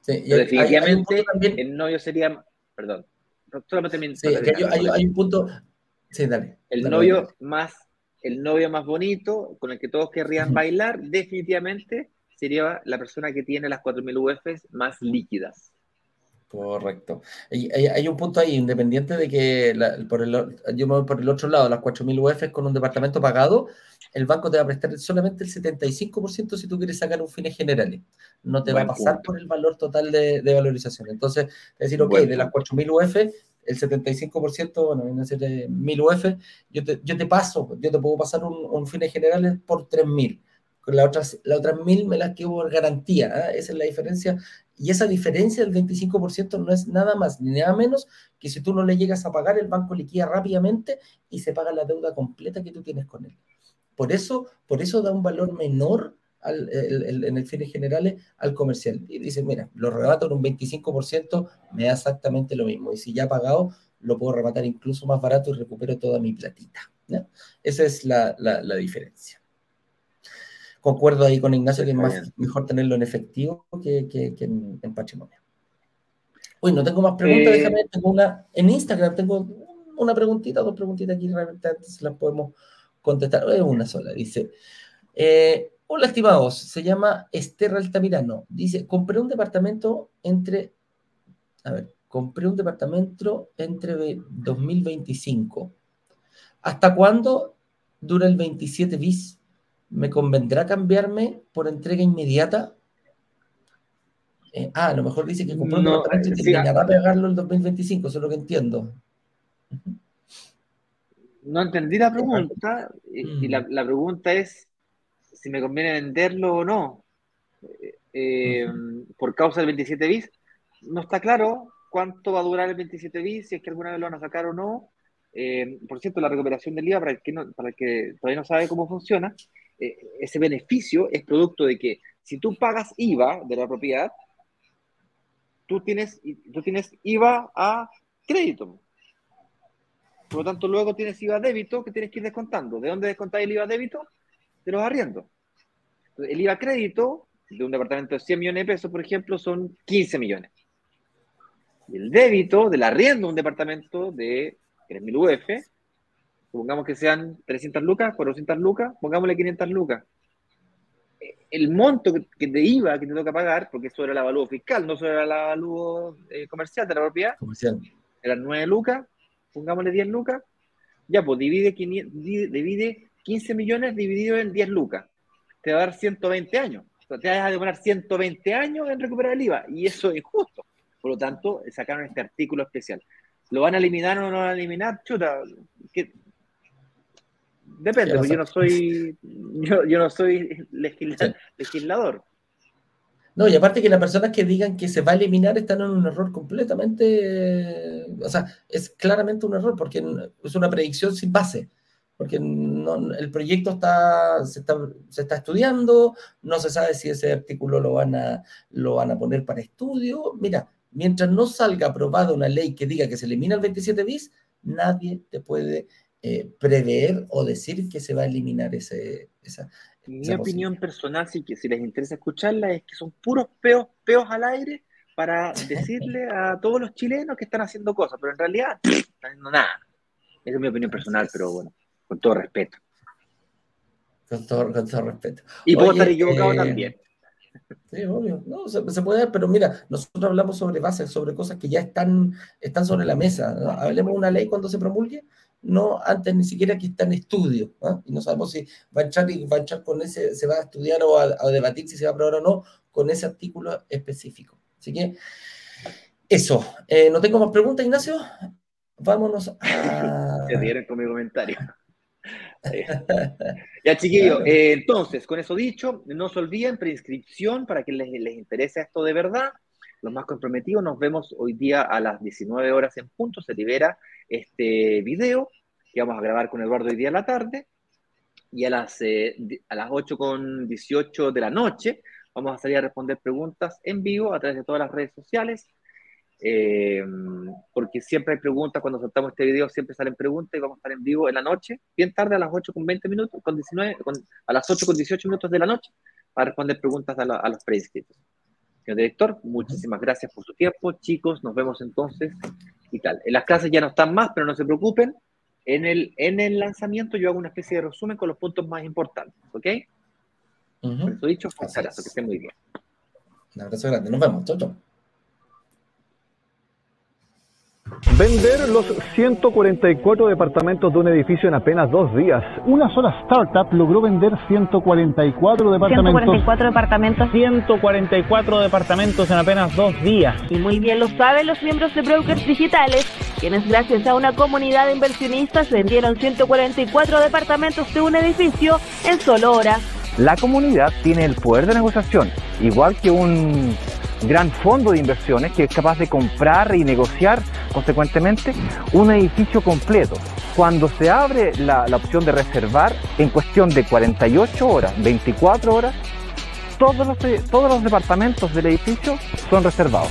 Sí, definitivamente el novio sería, perdón, solamente sí, hay, un punto, sí, dale. El novio más el novio más bonito, con el que todos querrían bailar, definitivamente sería la persona que tiene las 4.000 UFs más líquidas. Correcto. Hay, un punto ahí, independiente de que por el, yo me voy por el otro lado, las 4.000 UF con un departamento pagado, el banco te va a prestar solamente el 75% si tú quieres sacar un fines generales. No te va a pasar por el valor total de, valorización. Entonces, es decir, ok, de las 4.000 UF, el 75%, bueno, viene a ser 1.000 UF, yo te, yo te paso, yo te puedo pasar un, un fines generales por 3.000 las otras, las mil me las quedo por garantía. ¿eh? Esa es la diferencia. Y esa diferencia del 25% no es nada más ni nada menos que si tú no le llegas a pagar, el banco liquida rápidamente y se paga la deuda completa que tú tienes con él. Por eso, por eso da un valor menor en el fines generales al comercial. Y dice, mira, lo rebato en un 25%, me da exactamente lo mismo. Y si ya ha pagado, lo puedo rematar incluso más barato y recupero toda mi platita. Esa es la, la, la diferencia concuerdo ahí con Ignacio que es más, mejor tenerlo en efectivo que, que, en, patrimonio. Uy, no tengo más preguntas, eh, déjame, tengo una, en Instagram tengo una preguntita, dos preguntitas aquí, realmente antes las podemos contestar, es una sola, dice, eh, hola estimados, se llama Esther Altamirano, dice, compré un departamento entre, a ver, compré un departamento entre 2025, ¿hasta cuándo dura el 27 bis? ¿Me convendrá cambiarme por entrega inmediata? Eh, ah, a lo mejor dice que compró un no, y sí, a pegarlo el 2025, eso es lo que entiendo. No entendí la pregunta, y, la, mm. pregunta es si me conviene venderlo o no. Eh, por causa del 27 bis, no está claro cuánto va a durar el 27 bis, si es que alguna vez lo van a sacar o no. Eh, por cierto, la recuperación del IVA, para el, que para el que todavía no sabe cómo funciona, eh, ese beneficio es producto de que si tú pagas IVA de la propiedad, tú tienes, tú tienes IVA a crédito. Por lo tanto, luego tienes IVA a débito que tienes que ir descontando. ¿De dónde descontáis el IVA a débito? De los arriendos. el IVA a crédito de un departamento de 100 millones de pesos, por ejemplo, son 15 millones. El débito del arriendo de un departamento de 3.000 UF Supongamos que sean 300 lucas, 400 lucas, pongámosle 500 lucas. El monto que de IVA que te toca pagar, porque eso era el avalúo fiscal, no era el avalúo eh, comercial de la propiedad, comercial. eran 9 lucas, pongámosle 10 lucas, ya pues divide, divide 15 millones dividido en 10 lucas. Te va a dar 120 años. Te vas a demorar 120 años en recuperar el IVA, y eso es injusto. Por lo tanto, sacaron este artículo especial. ¿Lo van a eliminar o no lo van a eliminar? Chuta, que Depende, porque yo no soy, yo, no soy legislador. No, y aparte que las personas que digan que se va a eliminar están en un error completamente, o sea, es claramente un error porque es una predicción sin base, porque el proyecto está se, está, estudiando, no se sabe si ese artículo lo van, a, lo van a poner para estudio. Mira, mientras no salga aprobada una ley que diga que se elimina el 27 bis, nadie te puede eh, prever o decir que se va a eliminar ese, esa. Mi opinión personal, sí que si les interesa escucharla, es que son puros peos, peos al aire para decirle a todos los chilenos que están haciendo cosas, pero en realidad no están haciendo nada. Esa es mi opinión personal, pero bueno, con todo respeto. Con todo, con todo respeto. Y puedo estar equivocado eh, también. Sí, obvio. No, se, puede dar, pero mira, nosotros hablamos sobre bases, sobre cosas que ya están, están sobre la mesa. Hablemos de una ley cuando se promulgue no antes ni siquiera que está en estudio, ¿ah? y no sabemos si va a entrar y va a entrar con ese, se va a estudiar o a, debatir si se va a aprobar o no con ese artículo específico. Así que eso, eh, no tengo más preguntas, Ignacio. Vámonos a. Se dieron con mi comentario. ya, chiquillos, eh, entonces, con eso dicho, no se olviden, preinscripción para que les, les interese esto de verdad. Los más comprometidos, nos vemos hoy día a las 19 horas en punto. Se libera este video que vamos a grabar con Eduardo hoy día en la tarde. Y a las, eh, a las 8 con 18 de la noche vamos a salir a responder preguntas en vivo a través de todas las redes sociales. Eh, porque siempre hay preguntas, cuando soltamos este video siempre salen preguntas y vamos a estar en vivo en la noche, bien tarde a las 8 con 20 minutos, con 19, a las 8 con 18 minutos de la noche, para responder preguntas a, a los preinscritos. Señor director, muchísimas gracias por su tiempo. Chicos, nos vemos entonces y tal. En las clases ya no están más, pero no se preocupen. En el, en el lanzamiento yo hago una especie de resumen con los puntos más importantes, ¿ok? Por eso dicho, un abrazo, que estén muy bien. Un abrazo grande, nos vemos, chau, chau. Vender los 144 departamentos de un edificio en apenas dos días. Una sola startup logró vender 144 departamentos. 144 departamentos. 144 departamentos en apenas dos días. Y muy bien lo saben los miembros de Brokers Digitales, quienes gracias a una comunidad de inversionistas vendieron 144 departamentos de un edificio en solo horas. La comunidad tiene el poder de negociación, igual que un gran fondo de inversiones que es capaz de comprar y negociar consecuentemente un edificio completo. Cuando se abre la, opción de reservar, en cuestión de 48 horas, 24 horas, todos los, todos los departamentos del edificio son reservados.